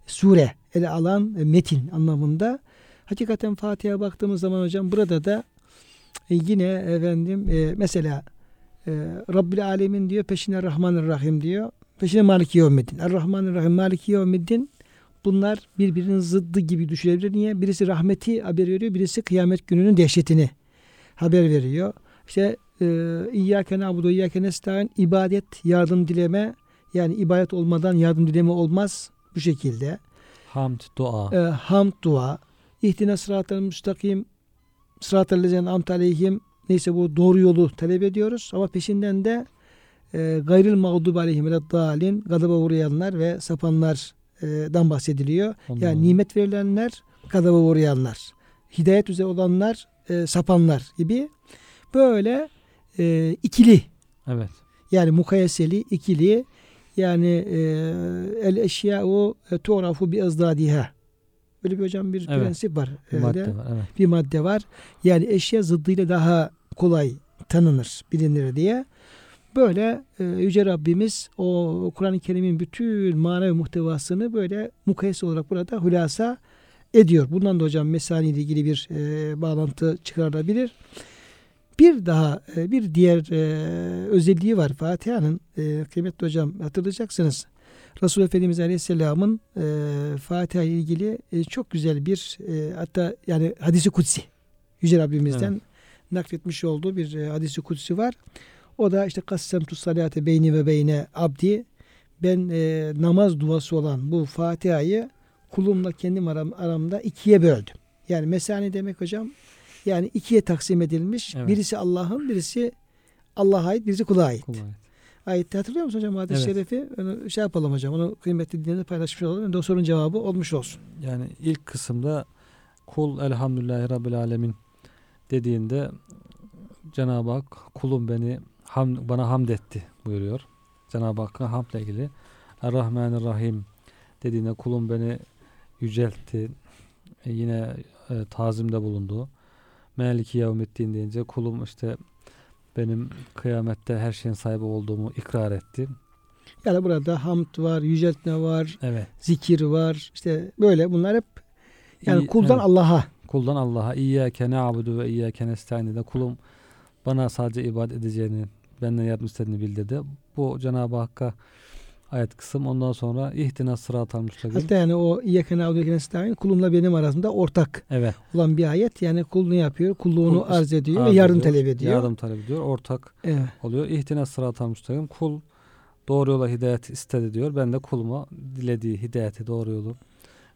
A: sure, ele alan e, metin anlamında. Hakikaten Fatiha'ya baktığımız zaman hocam burada da e, yine efendim e, mesela e, Rabbil Alemin diyor peşine Rahmanir diyor. Peşine Maliki Yevmiddin. Er-Rahmanir Maliki Yevmiddin bunlar birbirinin zıddı gibi düşünebilir. Niye? Birisi rahmeti haber veriyor, birisi kıyamet gününün dehşetini haber veriyor. İşte e, İyyâke nâbudu, İyyâke nestaîn ibadet, yardım dileme yani ibadet olmadan yardım dileme olmaz bu şekilde.
B: Hamd, dua.
A: E, hamd dua, ihtine sıratel müstakim, sıratel lezine amt aleyhim neyse bu doğru yolu talep ediyoruz ama peşinden de e, gayril mağdub aleyhim dalin gadaba uğrayanlar ve sapanlardan bahsediliyor.
B: Ondan-
A: Yani nimet verilenler, gadaba uğrayanlar, hidayet üzere olanlar, e, sapanlar gibi böyle e, ikili
B: Evet.
A: yani mukayeseli ikili yani e, el eşya'u e, tu'rafu bi azdadiha. Böyle bir hocam bir
B: Evet.
A: prensip var.
B: Bir madde var. Evet.
A: Bir madde var. Yani eşya zıddıyla daha kolay tanınır, bilinir diye. Böyle e, Yüce Rabbimiz o Kur'an-ı Kerim'in bütün mana ve muhtevasını böyle mukayese olarak burada hülasa ediyor. Bundan da hocam mesani ile ilgili bir e, bağlantı çıkarılabilir. Bir daha e, bir diğer e, özelliği var Fatiha'nın. E, kıymetli hocam hatırlayacaksınız. Resul Efendimiz Aleyhisselam'ın e, Fatiha ile ilgili e, çok güzel bir e, hatta yani hadisi kutsi Yüce Rabbimizden
B: Evet.
A: Nakletmiş olduğu bir e, hadisi kutsi var. O da işte kassemtu salate beyni ve beyne abdi ben e, namaz duası olan bu Fatiha'yı kulumla kendim aram, aramda ikiye böldüm. Yani mesani demek hocam yani ikiye taksim edilmiş.
B: Evet.
A: Birisi Allah'ın, birisi Allah'a ait, birisi kula ait.
B: Kolay.
A: Ayette hatırlıyor musun hocam hadis-i
B: Evet.
A: şerifi? Onu şey yapalım hocam. Onu kıymetli dinleyenlerle paylaşmış olalım. De o sorunun cevabı olmuş olsun.
B: Yani ilk kısımda kul elhamdülillahi rabbil alemin dediğinde Cenab-ı Hak kulum beni ham, bana hamd etti buyuruyor. Cenab-ı Hakk'ın hamdle ilgili Er-Rahmanir-Rahim dediğinde kulum beni yüceltti. E, yine e, tazimde bulundu. Meliki yevmiddin deyince kulum işte benim kıyamette her şeyin sahibi olduğumu ikrar etti.
A: Yani burada hamd var, yüceltme var,
B: Evet.
A: zikir var. İşte böyle bunlar hep yani kuldan
B: evet.
A: Allah'a.
B: Kuldan Allah'a İyyâke na'budu ve İyyâke nestaîn de kulum bana sadece ibadet edeceğini, benden yardım istediğini bildirdi. Bu Cenab-ı Hakk'a ayet kısım. Ondan sonra ihtina sıratal müstakim.
A: Hatta yani o İyyâke na'budu ve nestaîn kulumla benim arasında ortak
B: Evet.
A: olan bir ayet. Yani kul ne yapıyor? Kulluğunu
B: Kul
A: arz ediyor
B: arz
A: ve yardım
B: ediyor,
A: talep ediyor.
B: Yardım talep ediyor. Ortak
A: Evet.
B: oluyor. İhtina sıratal müstakim. Kul doğru yola hidayet istedi diyor. Ben de kuluma dilediği hidayeti doğru yolu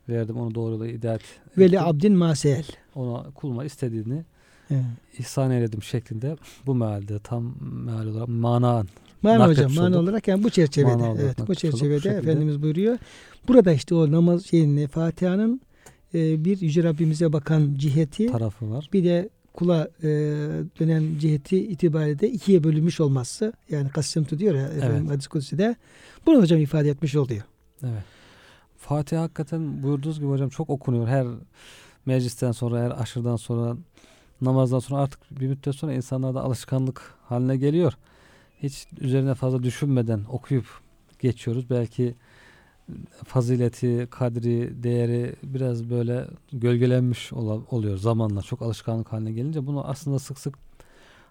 B: verdim. Onu doğru yola hidayet
A: Veli
B: ettim.
A: abdin masel.
B: Ona kuluma istediğini
A: Evet.
B: ihsan eyledim şeklinde bu mealde tam meal olarak manan
A: Mana hocam, mana olarak yani bu çerçevede.
B: Mana
A: evet, bu.
B: Bu
A: çerçevede
B: şekilde.
A: Efendimiz buyuruyor. Burada işte o namaz şeyini, Fatiha'nın e, bir Yüce Rabbimize bakan ciheti,
B: tarafı var.
A: bir de kula e, dönen ciheti itibariyle de ikiye bölünmüş olması. Yani kasımtı diyor ya efendim
B: Evet.
A: hadis kudusi'de. Bunu hocam ifade etmiş oluyor.
B: Evet. Fatiha hakikaten buyurduğunuz gibi hocam çok okunuyor. Her meclisten sonra, her aşırıdan sonra, namazdan sonra artık bir müddet sonra insanlarda alışkanlık haline geliyor. Hiç üzerine fazla düşünmeden okuyup geçiyoruz. Belki fazileti, kadri, değeri biraz böyle gölgelenmiş oluyor zamanla. Çok alışkanlık haline gelince bunu aslında sık sık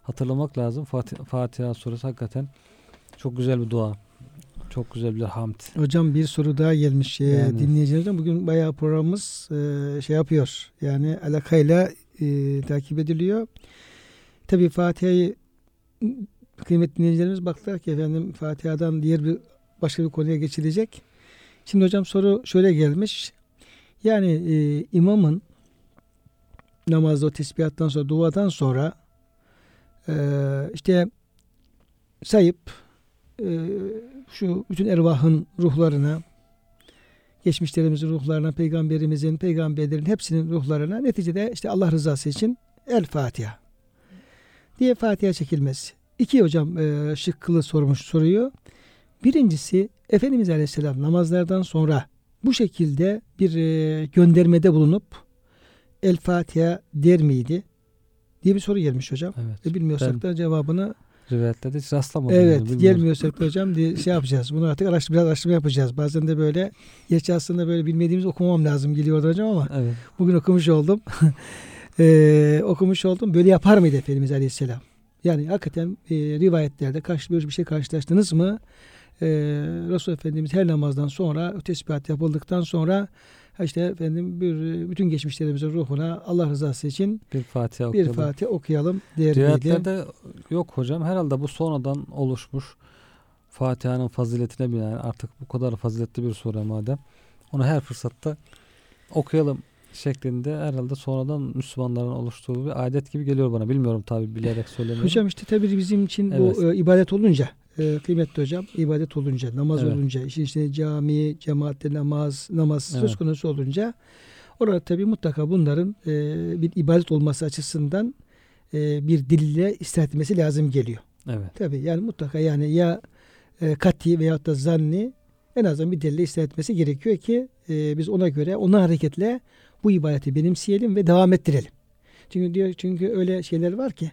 B: hatırlamak lazım. Fatih, Fatiha suresi hakikaten çok güzel bir dua. Çok güzel bir hamd.
A: Hocam bir soru daha gelmiş e,
B: Yani.
A: dinleyicilerden. Bugün bayağı programımız e, şey yapıyor. Yani alakayla e, takip ediliyor. Tabii Fatiha'yı kıymetli dinleyicilerimiz baktılar ki efendim Fatiha'dan diğer bir başka bir konuya geçilecek. Şimdi hocam soru şöyle gelmiş. Yani e, imamın namazda o tesbihattan sonra duadan sonra e, işte sayıp e, şu bütün ervahın ruhlarına geçmişlerimizin ruhlarına, peygamberimizin, peygamberlerin hepsinin ruhlarına neticede işte Allah rızası için El Fatiha diye Fatiha çekilmesi. İki hocam e, şıkkılı sormuş soruyor. Birincisi Efendimiz Aleyhisselam namazlardan sonra bu şekilde bir e, göndermede bulunup El Fatiha der miydi? diye bir soru gelmiş hocam.
B: Evet.
A: E, bilmiyorsak
B: Ben-
A: da cevabını
B: Rivayetlerde hiç rastlamadım.
A: Evet,
B: yani,
A: gelmiyorsak da hocam diye şey yapacağız. Bunu artık araştır, biraz araştırma yapacağız. Bazen de böyle gerçi aslında böyle bilmediğimiz okumam lazım geliyor hocam ama
B: Evet.
A: bugün okumuş oldum. Eee, <laughs> okumuş oldum. Böyle yapar mıydı Efendimiz Aleyhisselam? Yani hakikaten e, rivayetlerde karşı bir şey karşılaştınız mı? E, Resul Efendimiz her namazdan sonra tesbihat yapıldıktan sonra işte efendim bir bütün geçmişlerimizin ruhuna Allah rızası için
B: Bir Fatiha
A: bir
B: okuyalım.
A: Fatiha okuyalım?
B: Rivayetlerde yok hocam. Herhalde bu sonradan oluşmuş Fatiha'nın faziletine binaen artık bu kadar faziletli bir sure madem onu her fırsatta okuyalım şeklinde herhalde sonradan Müslümanların oluşturduğu bir adet gibi geliyor bana. Bilmiyorum tabi bilerek söylemiyorum.
A: Hocam işte tabii bizim için
B: Evet.
A: bu e, ibadet olunca e, kıymetli hocam ibadet olunca namaz
B: Evet.
A: olunca işin içinde cami cemaatte namaz namaz söz
B: Evet.
A: konusu olunca orada tabii mutlaka bunların e, bir ibadet olması açısından e, bir dille istirahat lazım geliyor.
B: Evet.
A: Tabii yani mutlaka yani ya e, kati veyahut da zanni en azından bir dille etmesi gerekiyor ki e, biz ona göre ona hareketle bu ibadeti benimseyelim ve devam ettirelim. Çünkü diyor çünkü öyle şeyler var ki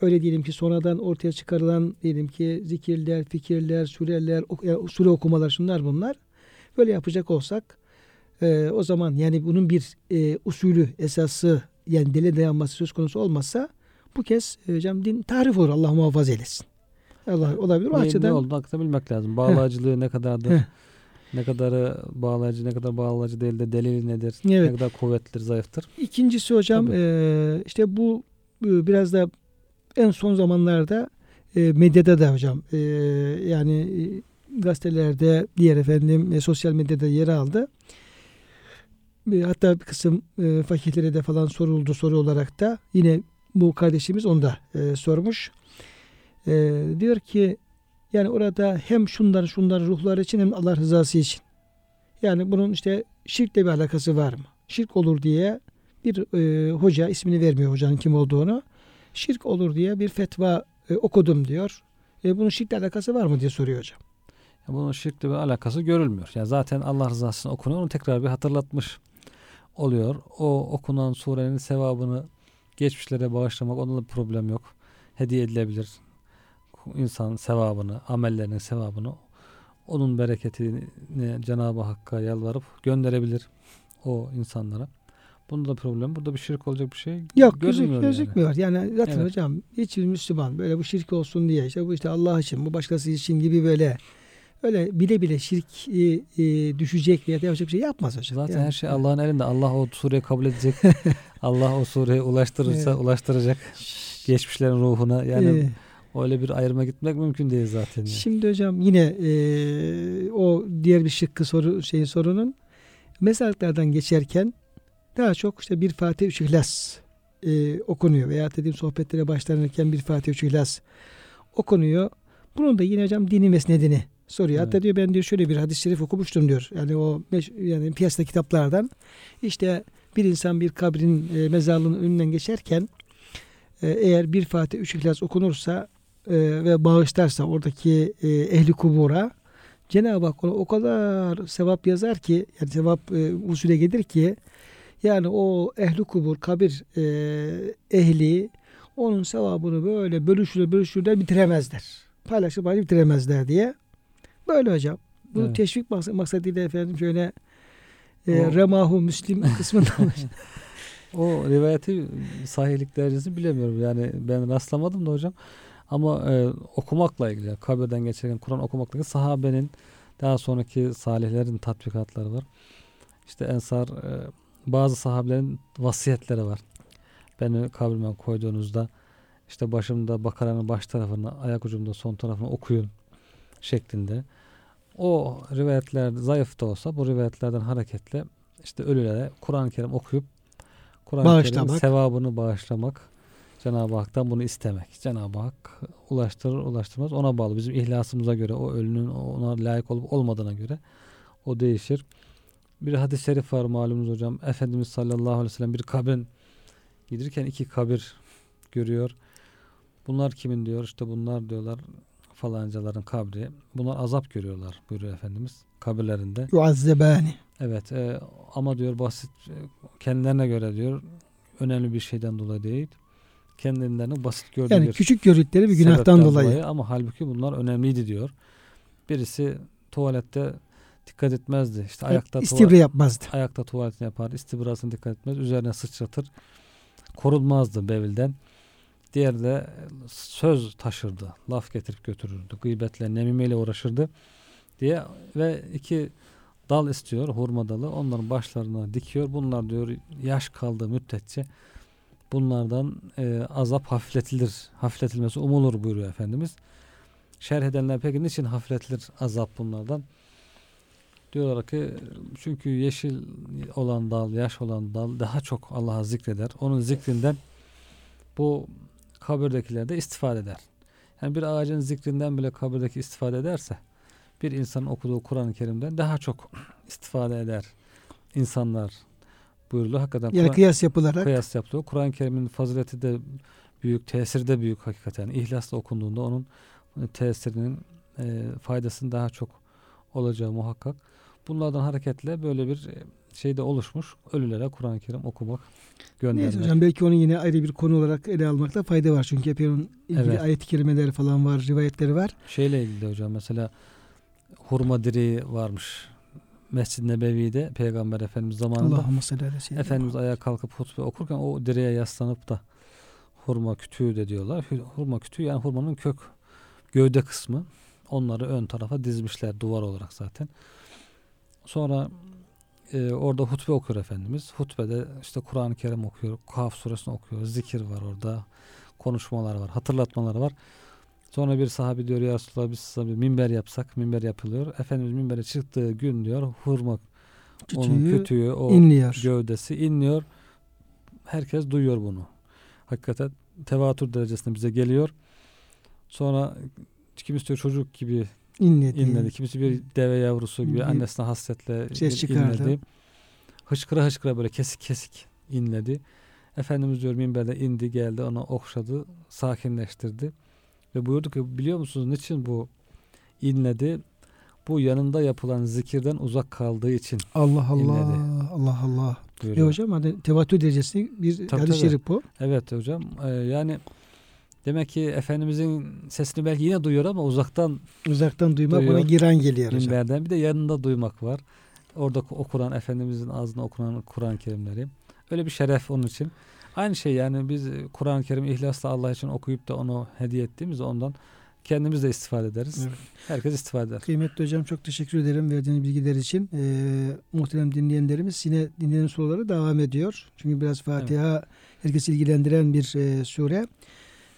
A: öyle diyelim ki sonradan ortaya çıkarılan diyelim ki zikirler, fikirler, yani sure okumalar şunlar bunlar. Böyle yapacak olsak e, o zaman yani bunun bir e, usulü, esası yani dile dayanması söz konusu olmazsa bu kez e, hocam din tarif olur. Allah muhafaza eylesin. Allah olabilir. O
B: Ne,
A: açıdan
B: ne olduğunu hakikaten bilmek lazım. Bağlayıcılığı ne kadardır? Ne kadarı bağlayıcı, ne kadar bağlayıcı değil de delili nedir?
A: Evet.
B: Ne kadar kuvvetlidir, zayıftır?
A: İkincisi hocam
B: Tabii.
A: e, işte bu e, biraz da en son zamanlarda e, medyada da hocam e, yani e, gazetelerde diğer efendim e, sosyal medyada yer aldı. e, hatta bir kısım e, fakirlere de falan soruldu soru olarak da yine bu kardeşimiz onu da e, sormuş. E, diyor ki yani orada hem şunlar şunlar ruhlar için hem Allah rızası için. Yani bunun işte şirkle bir alakası var mı? Şirk olur diye bir e, hoca ismini vermiyor hocanın kim olduğunu. Şirk olur diye bir fetva e, okudum diyor. E, bunun şirkle alakası var mı diye soruyor hocam.
B: Yani bunun şirkle bir alakası görülmüyor. Yani zaten Allah rızasına okunuyor. Onu tekrar bir hatırlatmış oluyor. O okunan surenin sevabını geçmişlere bağışlamak onda da problem yok. Hediye edilebilir. İnsan sevabını, amellerinin sevabını onun bereketini Cenab-ı Hakk'a yalvarıp gönderebilir o insanlara. Bunda da problem. Burada bir şirk olacak bir şey
A: Yok gözük,
B: görünmüyor yani.
A: gözükmüyor. Yani, zaten
B: Evet.
A: hocam hiçbir Müslüman böyle bu şirk olsun diye işte bu işte Allah için bu başkası için gibi böyle öyle bile bile şirk e, e, düşecek veya yapacak bir şey yapmaz hocam.
B: Zaten
A: Yani,
B: her şey Allah'ın elinde. Allah o sureyi kabul edecek. <laughs> Allah o sureyi ulaştırırsa
A: Evet.
B: ulaştıracak. Geçmişlerin ruhuna. Yani
A: e,
B: öyle bir ayrıma gitmek mümkün değil zaten. Yani.
A: Şimdi hocam yine e, o diğer bir şıkkı soru şeyin sorunun mezarlıklardan geçerken daha çok işte bir Fatih Üç İhlas e, okunuyor veya dediğim sohbetlere başlanırken bir Fatih Üç İhlas okunuyor. Bunun da yine hocam dini mesnedini soruyor. Hatta
B: Evet.
A: diyor ben diyor şöyle bir hadis-i şerif okumuştum diyor. Yani o yani piyasada kitaplardan işte bir insan bir kabrin e, mezarlığının önünden geçerken e, eğer bir Fatih Üç İhlas okunursa e, ve bağışlarsa oradaki e, ehli kubura Cenab-ı Hak ona o kadar sevap yazar ki yani sevap e, usule gelir ki yani o ehli kubur kabir e, ehli onun sevabını böyle bölüşür bölüşürler bitiremezler. Paylaşıp paylaşıp bitiremezler diye. Böyle hocam. Bu
B: Evet.
A: teşvik maks- maksadıyla efendim şöyle e,
B: O-
A: remahu müslim <laughs> kısmından
B: O rivayeti sahihlik derecesini bilemiyorum. Yani ben rastlamadım da hocam. Ama e, okumakla ilgili, kabirden geçerken Kur'an okumakla ilgili sahabenin daha sonraki salihlerin tatbikatları var. İşte Ensar e, bazı sahabelerin vasiyetleri var. Beni kabrime koyduğunuzda işte başımda bakaranın baş tarafını, ayak ucumda son tarafını okuyun şeklinde. O rivayetler zayıf da olsa bu rivayetlerden hareketle işte ölülere Kur'an-ı Kerim okuyup Kur'an-ı
A: Bağışlamak.
B: sevabını bağışlamak Cenab-ı Hak'tan bunu istemek. Cenab-ı Hak ulaştırır ulaştırmaz ona bağlı. Bizim ihlasımıza göre o ölünün ona layık olup olmadığına göre o değişir. Bir hadis-i şerif var malumunuz hocam. Efendimiz sallallahu aleyhi ve sellem bir kabrin giderken iki kabir görüyor. Bunlar kimin diyor? İşte bunlar diyorlar falancaların kabri. Bunlar azap görüyorlar buyuruyor Efendimiz kabirlerinde.
A: yuazzebani.
B: Evet e, ama diyor basit e, kendilerine göre diyor önemli bir şeyden dolayı değil. Kendilerini basit gördüğü
A: Yani küçük gördükleri bir günahtan
B: sebepten
A: dolayı.
B: Ama halbuki bunlar önemliydi diyor. Birisi tuvalette dikkat etmezdi. İşte ayakta
A: İstibre yapmazdı.
B: ayakta tuvaletini yapar. istibrasını dikkat etmez. Üzerine sıçratır. Korunmazdı bevilden. Diğeri de söz taşırdı. Laf getirip götürürdü. Gıybetle, nemimeyle uğraşırdı. Diye ve iki dal istiyor. Hurma dalı. Onların başlarına dikiyor. Bunlar diyor yaş kaldığı müddetçe bunlardan e, azap hafifletilir. Hafifletilmesi umulur buyuruyor Efendimiz. Şerh edenler peki niçin hafifletilir azap bunlardan? Diyorlar ki çünkü yeşil olan dal, yaş olan dal daha çok Allah'a zikreder. Onun zikrinden bu kabirdekiler de istifade eder. Yani bir ağacın zikrinden bile kabirdeki istifade ederse bir insanın okuduğu Kur'an-ı Kerim'den daha çok istifade eder insanlar buyuruluyor. Hakikaten
A: Yani kıyas yapılarak
B: kıyas yapılıyor. Kur'an-ı Kerim'in fazileti de büyük, tesiri de büyük hakikaten. İhlasla okunduğunda onun tesirinin e, faydasının daha çok olacağı muhakkak. Bunlardan hareketle böyle bir e, şey de oluşmuş. Ölülere Kur'an-ı Kerim okumak, göndermek.
A: Neyse hocam belki onu yine ayrı bir konu olarak ele almakta fayda var. Çünkü epey onun ilgili
B: Evet.
A: ayet-i kerimeleri falan var, rivayetleri var.
B: Şeyle ilgili de hocam mesela hurma direği varmış. Mescid-i Nebevi'de Peygamber Efendimiz zamanında Efendimiz ayağa kalkıp hutbe okurken o direğe yaslanıp da hurma kütüğü de diyorlar. Hurma kütüğü yani hurmanın kök gövde kısmı. Onları ön tarafa dizmişler duvar olarak zaten. Sonra e, orada hutbe okuyor Efendimiz. Hutbede işte Kur'an-ı Kerim okuyor. Kaf suresini okuyor. Zikir var orada. Konuşmalar var. Hatırlatmalar var. Sonra bir sahabi diyor ya Resulallah biz size bir minber yapsak. Minber yapılıyor. Efendimiz minbere çıktığı gün diyor hurma onun
A: Kütüğü
B: kütüğü, o
A: inliyor.
B: gövdesi inliyor. Herkes duyuyor bunu. Hakikaten tevatür derecesinde bize geliyor. Sonra kimisi diyor çocuk gibi
A: İnledi.
B: inledi. Kimisi bir deve yavrusu gibi
A: Bir
B: annesine hasretle
A: ses çıkardı.
B: inledi. Hıçkıra hıçkıra böyle kesik kesik inledi. Efendimiz diyor minberde indi geldi onu okşadı sakinleştirdi. Ve buyurdu ki biliyor musunuz niçin bu inledi? Bu yanında yapılan zikirden uzak kaldığı için
A: Allah Allah.
B: İnledi.
A: Allah Allah. E
B: buyuruyor.
A: hocam hadi tevatür derecesi bir
B: Tabii,
A: hadis-i şerif bu.
B: Evet hocam. Ee, yani demek ki Efendimizin sesini belki yine duyuyor ama uzaktan
A: Uzaktan duymak
B: Duyuyor.
A: ona giren geliyor hocam.
B: minberden bir de yanında duymak var. Orada okunan Efendimizin ağzına okunan Kur'an-ı Kerimleri. Öyle bir şeref onun için. Aynı şey yani biz Kur'an-ı Kerim ihlasla Allah için okuyup da onu hediye ettiğimizde ondan kendimiz de istifade ederiz.
A: Evet.
B: Herkes istifade eder.
A: Kıymetli hocam çok teşekkür ederim verdiğiniz bilgiler için. Ee, muhterem dinleyenlerimiz yine dinleyen soruları devam ediyor. Çünkü biraz Fatiha herkesi ilgilendiren bir e, sure.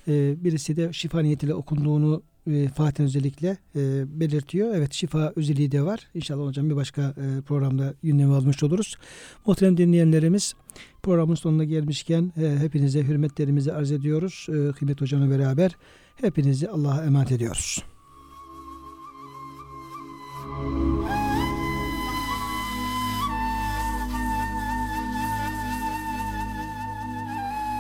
A: Ee, birisi de şifa niyetiyle okunduğunu e, Fatiha özellikle e, belirtiyor. Evet şifa özelliği de var. İnşallah hocam bir başka e, programda gündeme almış oluruz. Muhterem dinleyenlerimiz programın sonuna gelmişken e, hepinize hürmetlerimizi arz ediyoruz. E, kıymetli hocamla beraber hepinizi Allah'a emanet ediyoruz.